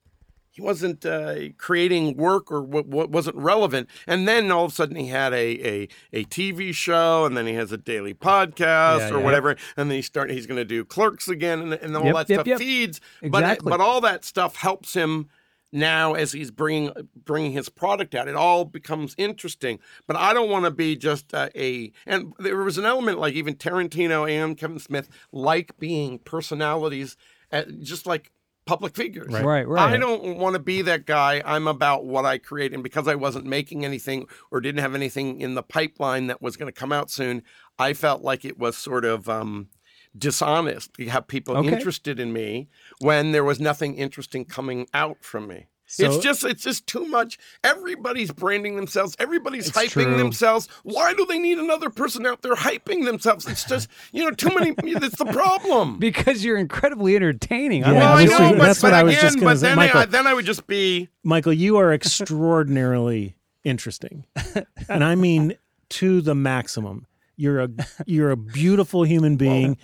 he wasn't uh, creating work or what, what wasn't relevant. And then all of a sudden he had a, a, a TV show and then he has a daily podcast Yeah, or yeah. whatever. And then he start, he's going to do clerks again and, and all Yep, that yep, stuff feeds. Exactly. But, but all that stuff helps him now as he's bringing bringing his product out. It all becomes interesting. But I don't want to be just uh, a. And there was an element like even Tarantino and Kevin Smith like being personalities, uh, just like public figures. Right. Right, right. I don't want to be that guy. I'm about what I create. And because I wasn't making anything or didn't have anything in the pipeline that was going to come out soon, I felt like it was sort of um, dishonest to have people Okay. interested in me when there was nothing interesting coming out from me. So- it's just it's just too much. Everybody's branding themselves. Everybody's hyping true. themselves. Why do they need another person out there hyping themselves? It's just you know too many. It's the problem. because you're incredibly entertaining. Yeah, well, I obviously, know, but, that's but what I was just gonna but say. then Michael- I, then I would just be Michael, you are extraordinarily interesting. And I mean to the maximum. You're a you're a beautiful human being.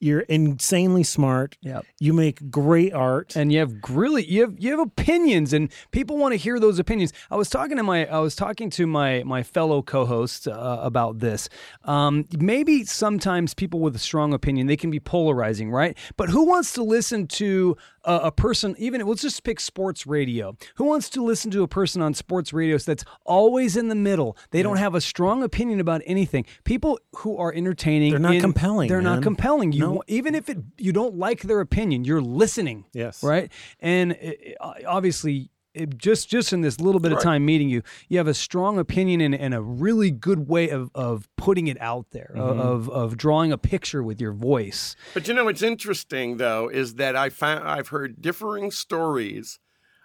You're insanely smart. Yep. You make great art. and you have really you have you have opinions and people want to hear those opinions i was talking to my i was talking to my my fellow co-host uh, about this um, maybe sometimes people with a strong opinion they can be polarizing right but who wants to listen to a, a person even let's just pick sports radio who wants to listen to a person on sports radio that's always in the middle they don't have a strong opinion about anything people who are entertaining They're not in- compelling, they're not compelling you No. Wa- even if it you don't like their opinion you're listening Yes. right and it, obviously it, just just in this little bit of time meeting you you have a strong opinion and, and a really good way of, of putting it out there Mm-hmm. of, of drawing a picture with your voice But you know what's interesting though is that I found I've heard differing stories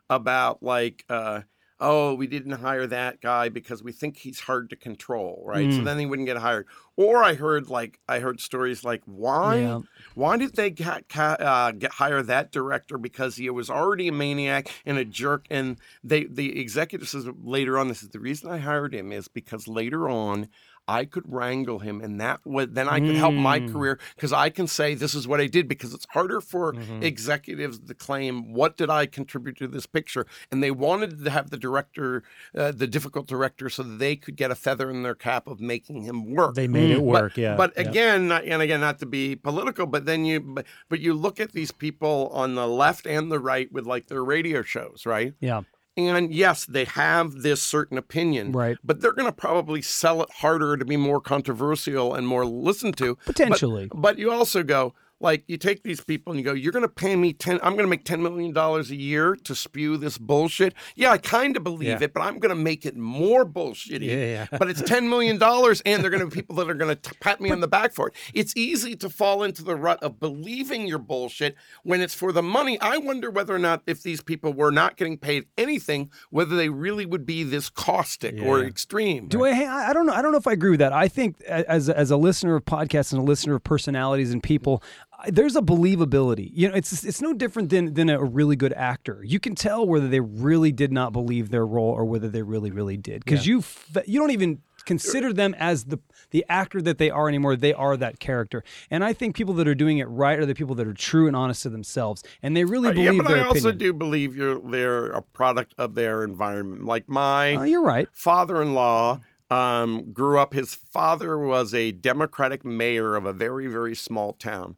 about like uh oh we didn't hire that guy because we think he's hard to control right so Mm. then he wouldn't get hired or I heard like I heard stories like why Yeah. why did they get, uh, get hire that director because he was already a maniac and a jerk and they the executive says later on this is the reason I hired him is because later on I could wrangle him, and that would then I could help my Mm. career because I can say this is what I did because it's harder for Mm-hmm. executives to claim what did I contribute to this picture, and they wanted to have the director, uh, the difficult director, so that they could get a feather in their cap of making him work. They made it Mm. work, But, yeah. But yeah. again, and again, not to be political, but then you, but, but you look at these people on the left and the right with like their radio shows, right? yeah And yes, they have this certain opinion, Right. But they're going to probably sell it harder to be more controversial and more listened to. But- Potentially. But, you also go, like, you take these people and you go, you're going to pay me 10, I'm going to make $10 million a year to spew this bullshit. Yeah, I kind of believe Yeah. it, but I'm going to make it more bullshitty. Yeah, yeah. But it's $10 million and they're going to be people that are going to pat me on the back for it. It's easy to fall into the rut of believing your bullshit when it's for the money. I wonder whether or not if these people were not getting paid anything, whether they really would be this caustic or extreme. Do I? I I don't know. I don't know if I agree with that. I think as as a listener of podcasts and a listener of personalities and people, there's a believability. You know, it's it's no different than than a really good actor. You can tell whether they really did not believe their role or whether they really really did because you f- you don't even consider them as the the actor that they are anymore they are that character and i think people that are doing it right are the people that are true and honest to themselves and they really Uh, believe yeah, but their I also opinion do believe you're they're a product of their environment. Like my Oh, you're right father-in-law Um, grew up, his father was a Democratic mayor of a very, very small town.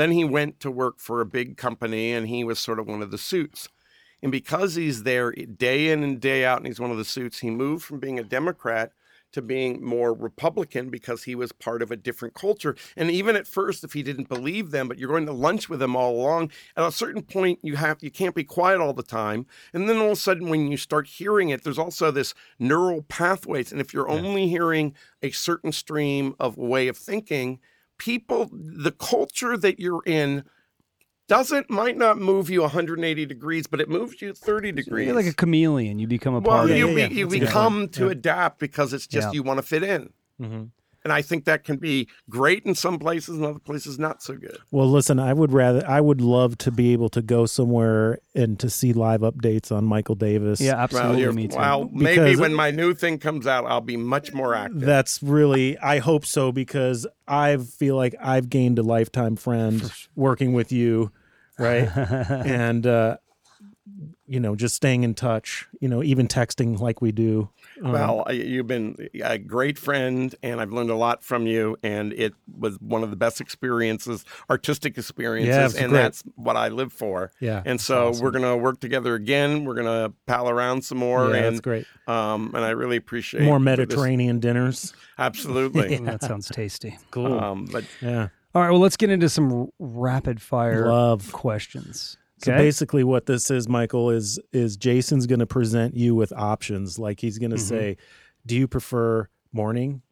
Then he went to work for a big company and he was sort of one of the suits. And because he's there day in and day out and he's one of the suits, he moved from being a Democrat to being more Republican because he was part of a different culture. And even at first, if he didn't believe them, but you're going to lunch with them all along, at a certain point you have you can't be quiet all the time. And then all of a sudden when you start hearing it, there's also this neural pathways. And if you're Yeah. only hearing a certain stream of way of thinking, people the culture that you're in doesn't might not move you 180 degrees, but it moves you 30 degrees. You're like a chameleon. You become a well, part Yeah, of you, it. yeah, yeah. you become to adapt because it's just Yeah. you want to fit in. hmm And I think that can be great in some places and other places not so good. Well, listen, I would rather, I would love to be able to go somewhere and to see live updates on Michael Davis. Yeah, absolutely. you're- me too. well, maybe Because- when my new thing comes out, I'll be much more active. That's really, I hope so, because I feel like I've gained a lifetime friend working with you, right? and, uh, you know, just staying in touch, you know, even texting like we do. Um, Well, you've been a great friend, and I've learned a lot from you. And it was one of the best experiences, artistic experiences, Yeah, and great. that's what I live for. yeah. And so we're gonna work together again. We're gonna pal around some more, yeah, that's great. um, and I really appreciate More Mediterranean dinners. Absolutely. Ooh, that sounds tasty. Cool. um, but yeah. All right, well, let's get into some rapid fire Love. questions. So Okay? basically, what this is, Michael, is is Jason's going to present you with options. Like he's going to Mhm. say, "Do you prefer morning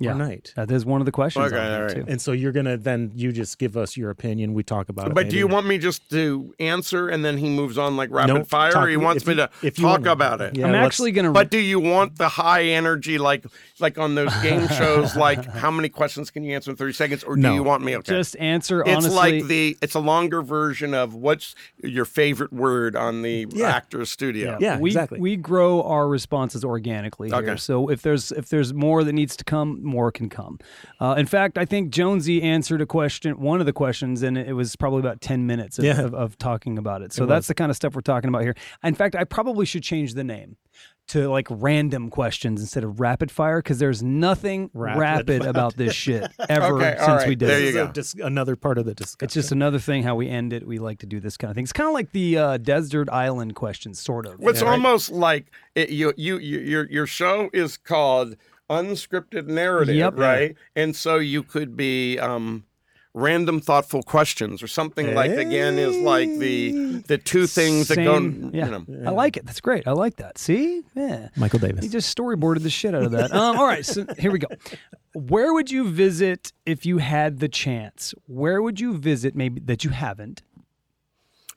Yeah. or night?" Uh, that is one of the questions. Okay, all right. too. And so you're going to then you just give us your opinion. We talk about it. but do you want me just to answer and then he moves on like rapid Nope, fire, talk- or he wants if me to if talk want- about it? Yeah, I'm actually going to. But do you want the high energy, like like on those game shows, like how many questions can you answer in thirty seconds, or do No. you want me? Okay, just answer it's honestly. like the it's a longer version of what's your favorite word on the Yeah. Actors Studio. Yeah, we, exactly. We grow our responses organically here. Okay. So if there's if there's more that needs to come, more can come. Uh, in fact, I think Jonesy answered a question, one of the questions, and it was probably about ten minutes of, Yeah. of, of talking about it. So It that's the kind of stuff we're talking about here. In fact, I probably should change the name to like random questions instead of rapid fire because there's nothing Rapid rapid, about this shit ever Okay, since right. we did There it. you This is a go. dis- another part of the discussion. It's just another thing how we end it. We like to do this kind of thing. It's kind of like the uh, desert island questions, sort of. It's Yeah, right. almost like it, you, you, you, your your show is called unscripted narrative, Yep. right? And so you could be um, random thoughtful questions or something like again is like the the two things that go. Same- yeah. You know, I like it. That's great. I like that. See? Yeah. Michael Davis. He just storyboarded the shit out of that. Um, all right, so here we go. Where would you visit if you had the chance? Where would you visit maybe that you haven't?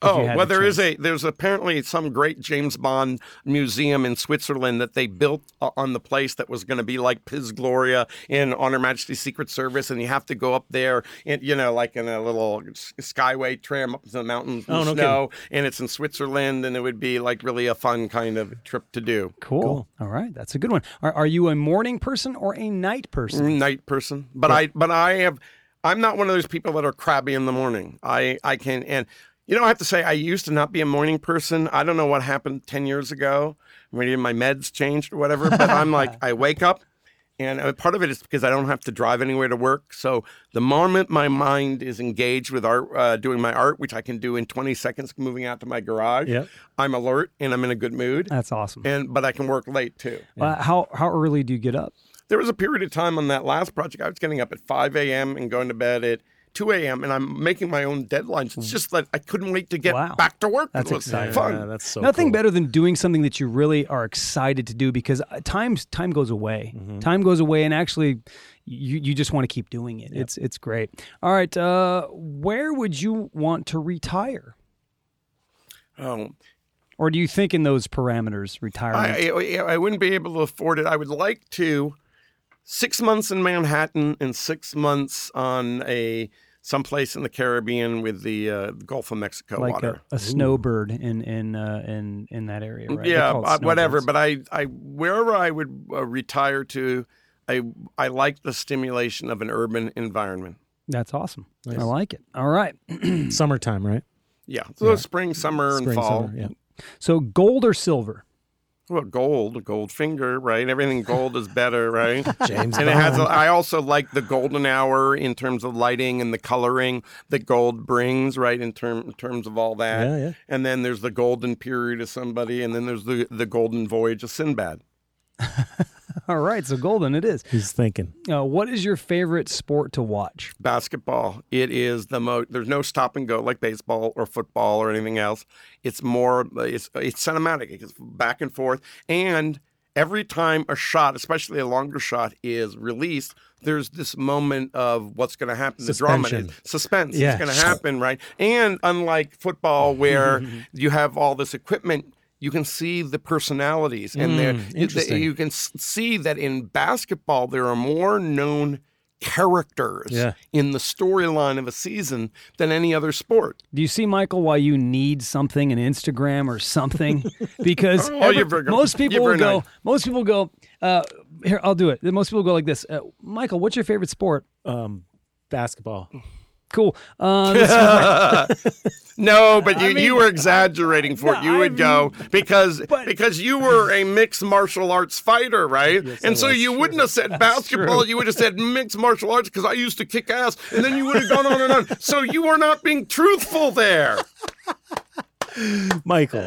If you Oh well, the there is a there's apparently some great James Bond museum in Switzerland that they built o- on the place that was going to be like Piz Gloria in On Her Majesty's Secret Service, and you have to go up there and you know like in a little skyway tram up to the mountains oh, in Oh, the no snow, and it's in Switzerland, and it would be like really a fun kind of trip to do. Cool. Cool. All right, that's a good one. Are, are you a morning person or a night person? Mm, night person, but I but I have I'm not one of those people that are crabby in the morning. I I can and you know I have to say I used to not be a morning person. I don't know what happened ten years ago. Maybe my meds changed or whatever. But I'm like I wake up. And uh, part of it is because I don't have to drive anywhere to work. So the moment my mind is engaged with art, uh, doing my art, which I can do in 20 seconds, moving out to my garage, Yep. I'm alert and I'm in a good mood. That's awesome. And but I can work late too. Uh, how how early do you get up? There was a period of time on that last project I was getting up at 5 a.m. and going to bed at 2 a.m. and I'm making my own deadlines. It's just that I couldn't wait to get Wow. back to work. That's it was exciting. fun. Yeah, that's so Nothing cool. better than doing something that you really are excited to do because uh, times time goes away. Mm-hmm. Time goes away, and actually, you you just want to keep doing it. It's it's great. All right, uh, where would you want to retire, Oh, or do you think in those parameters retirement? I, I, I wouldn't be able to afford it. I would like to six months in Manhattan and six months on a someplace in the Caribbean with the uh, Gulf of Mexico like water. a, a snowbird in in uh, in in that area, right? Yeah, uh, whatever. But I, I, wherever I would uh, retire to, I, I like the stimulation of an urban environment. that's awesome. Nice. I like it. All right. Summertime, right? Yeah, so Yeah. spring, summer, Spring, and fall. summer, yeah. So gold or silver? Well, gold, Goldfinger, right? Everything gold is better, right? James and it has. A, Bond. I also like the golden hour in terms of lighting and the coloring that gold brings, right? In term in terms of all that. Yeah, yeah. And then there's the golden period of somebody, and then there's the the golden voyage of Sinbad. All right, so golden it is. He's thinking. Uh, what is your favorite sport to watch? basketball. It is the most. There's no stop and go like baseball or football or anything else. It's more. It's it's cinematic. It's back and forth, and every time a shot, especially a longer shot, is released, there's this moment of what's going to happen. The drama, Suspension. is suspense. Yeah. It's going to happen, right? And unlike football, where you have all this equipment. You can see the personalities, and Mm, interesting. you can see that in basketball there are more known characters Yeah. in the storyline of a season than any other sport. Do you see, Michael, why you need something, an Instagram or something? Because Oh, every- most people will go. nice. Most people go. Uh, here, I'll do it. Most people go like this. Uh, Michael, what's your favorite sport? Um, basketball. Cool. Uh, No, but you, I mean- you were exaggerating for it. You No, would I go because but- because you were a mixed martial arts fighter, right? Yes, and so you wouldn't have said basketball. You would have said mixed martial arts because I used to kick ass, and then you would have gone on and on. So you were not being truthful there, Michael.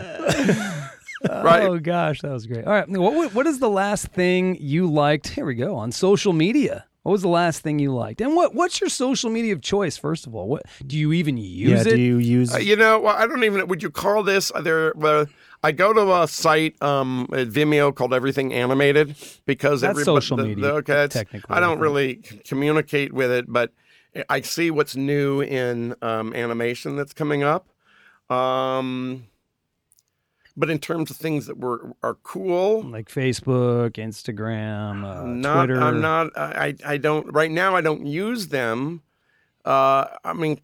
right? Oh gosh, that was great. All right, what what is the last thing you liked? Here we go on social media. What was the last thing you liked? And what what's your social media of choice? First of all, what do you even use yeah. it? Do you use? Uh, you know, well, I don't even. Would you call this? uh, There, uh, I go to a site um, at Vimeo called Everything Animated because That's everybody- social the- media, the- okay, it's- technically, I I don't really communicate with it, but I see what's new in um, animation that's coming up. Um, but in terms of things that were are cool, like Facebook, Instagram, uh, not Twitter. I'm not I I don't right now I don't use them. Uh, I mean,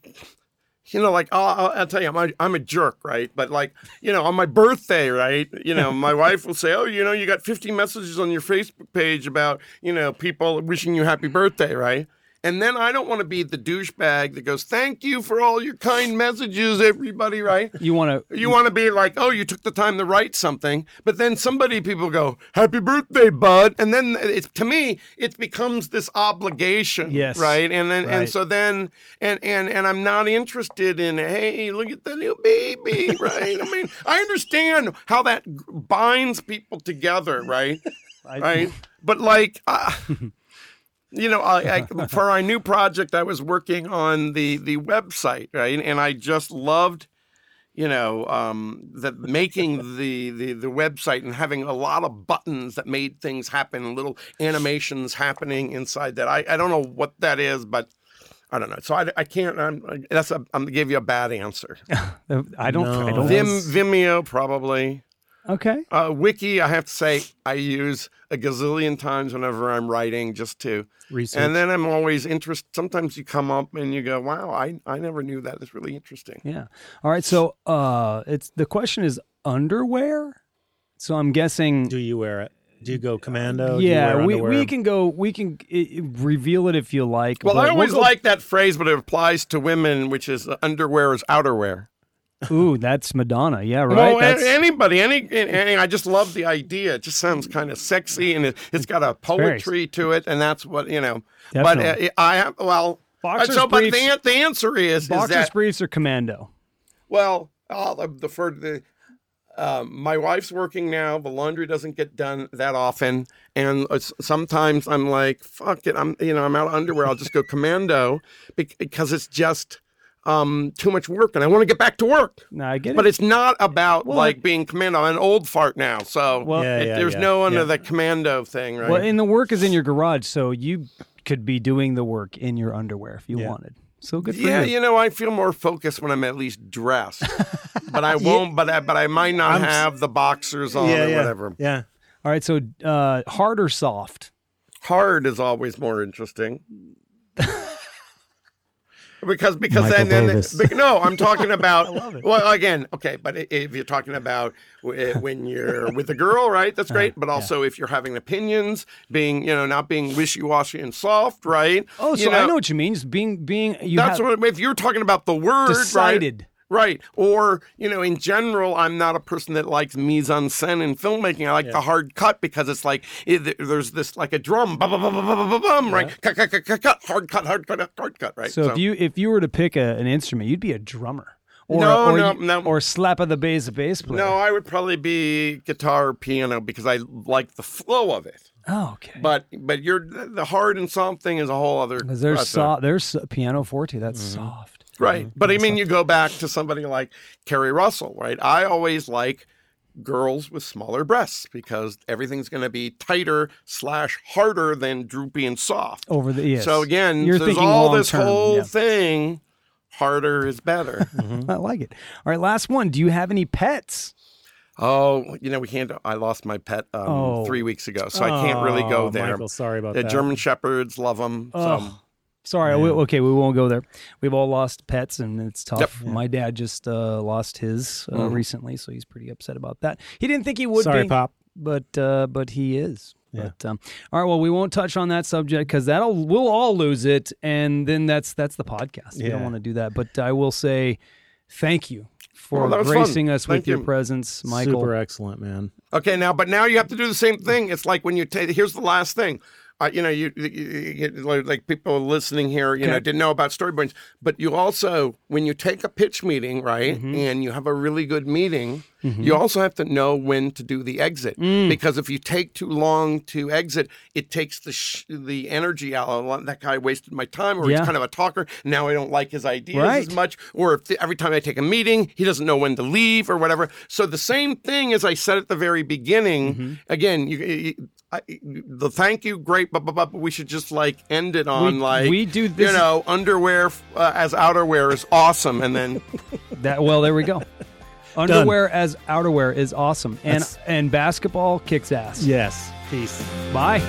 you know, like I'll, I'll, I'll tell you, I'm a, I'm a jerk, right? But like, you know, on my birthday, right? You know, my wife will say, "Oh, you know, you got 50 messages on your Facebook page about you know people wishing you happy birthday, right?" And then I don't want to be the douchebag that goes, "Thank you for all your kind messages, everybody," right? You want to? You want to be like, oh, you took the time to write something, but then somebody people go, "Happy birthday, bud," and then it's to me it becomes this obligation, Yes. right? And then Right. and so then and and and I'm not interested in, hey, look at the new baby, right? I mean, I understand how that binds people together, right? right? But like. Uh, you know, I, I, for our new project, I was working on the the website, right? And I just loved, you know, um, the making the, the the website and having a lot of buttons that made things happen, little animations happening inside that. I, I don't know what that is, but I don't know. So I, I can't. I'm that's a, I'm gonna give you a bad answer. I don't. I don't. Vim Vimeo probably. Okay. Uh, Wiki, I have to say, I use a gazillion times whenever I'm writing just to Research. And then I'm always interested. Sometimes you come up and you go, "Wow, I, I never knew that. That's really interesting." Yeah. All right. So, uh, it's the question is underwear. So I'm guessing. Do you wear it? Do you go commando? Yeah, we, we can go. We can i- i- reveal it if you like. Well, but I we'll always go- like that phrase, but it applies to women, which is uh, underwear is outerwear. Ooh, that's Madonna. Yeah, right. That's, anybody, any, any, I just love the idea. It just sounds kind of sexy, and it, it's got a poetry to it, and that's what you know. Definitely. But uh, I have well, Boxers so but the, the answer is, is boxers that briefs or commando. Well, I'll uh, defer to the. Um, my wife's working now. The laundry doesn't get done that often, and it's, sometimes I'm like, "Fuck it!" I'm, you know, I'm out of underwear. I'll just go commando because it's just um, too much work, and I want to get back to work. No, I get But it's not about Well, like being commando. I'm an old fart now, so Well- Yeah, it- yeah, there's yeah, no under yeah. the commando thing, right? Well, and the work is in your garage, so you could be doing the work in your underwear if you Yeah. wanted. So good for yeah, you. you know, I feel more focused when I'm at least dressed, but I won't. But I, but I might not I'm s- have the boxers on yeah, or yeah, whatever. Yeah. All right. So uh, hard or soft? hard is always more interesting. because because Michael then, then Davis. bec- no, I'm talking about well again, okay, but if you're talking about eh, when you're with a girl, right? That's great, but also if you're having opinions, being you know not being wishy washy and soft, right? Oh, so You I know what you mean. Just being being you That's have what if you're talking about the word, decided. right? Right. Or, you know, in general, I'm not a person that likes mise en scène in filmmaking. I like the hard cut because it's like it, there's this like a drum, bum, bum, bum, bum, bum, bum, bum, right? Cut, cut, cut, cut, cut, hard cut, hard cut, hard cut, right? So, if you if you were to pick a, an instrument, you'd be a drummer. Or, No, or, no, you- no. or slap of the bass, a bass player. No, I would probably be guitar or piano because I like the flow of it. Oh, okay. But but you're the hard and soft thing is a whole other. Because there's soft, there's piano forte. That's Mm-hmm. soft. Right. But I mean, you go back to somebody like Keri Russell, right? I always like girls with smaller breasts because everything's going to be tighter slash harder than droopy and soft. Over the yes. So again, You're there's all this term, whole yeah. thing. Harder is better. I like it. All right, last one. Do you have any pets? oh, you know, we can't. I lost my pet um, Oh. three weeks ago, so I can't really go Oh, there. Michael, sorry about the that. German Shepherds love them. So. Sorry. We, okay, we won't go there. We've all lost pets, and it's tough. Yep. My dad just uh, lost his uh, Mhm. recently, so he's pretty upset about that. He didn't think he would sorry, be, Pop. but uh, but he is. Yeah. But um, all right, well, we won't touch on that subject because that'll we'll all lose it, and then that's that's the podcast. We don't want to do that. But I will say thank you for Oh, was fun. gracing us with Thank your presence, Michael. Super excellent, man. Okay, now, but now you have to do the same thing. It's like when you take. Here's the last thing. Uh, you know, you, you, you like people listening here, you know, didn't know about storyboards, but you also, when you take a pitch meeting, right, Mm-hmm. and you have a really good meeting, you also have to know when to do the exit Mm. because if you take too long to exit, it takes the sh- the energy out. Lot- That guy wasted my time, or Yeah. he's kind of a talker. Now I don't like his ideas Right. as much, or if every time I take a meeting, he doesn't know when to leave or whatever. So the same thing as I said at the very beginning. Mm-hmm. Again, you, you I, the thank you, great, but, but, but we should just like end it on We- like we do this- You know, underwear uh, as outerwear is awesome, and then That well, there we go. Underwear as outerwear is awesome, and That's- and basketball kicks ass. Yes. Peace. Bye.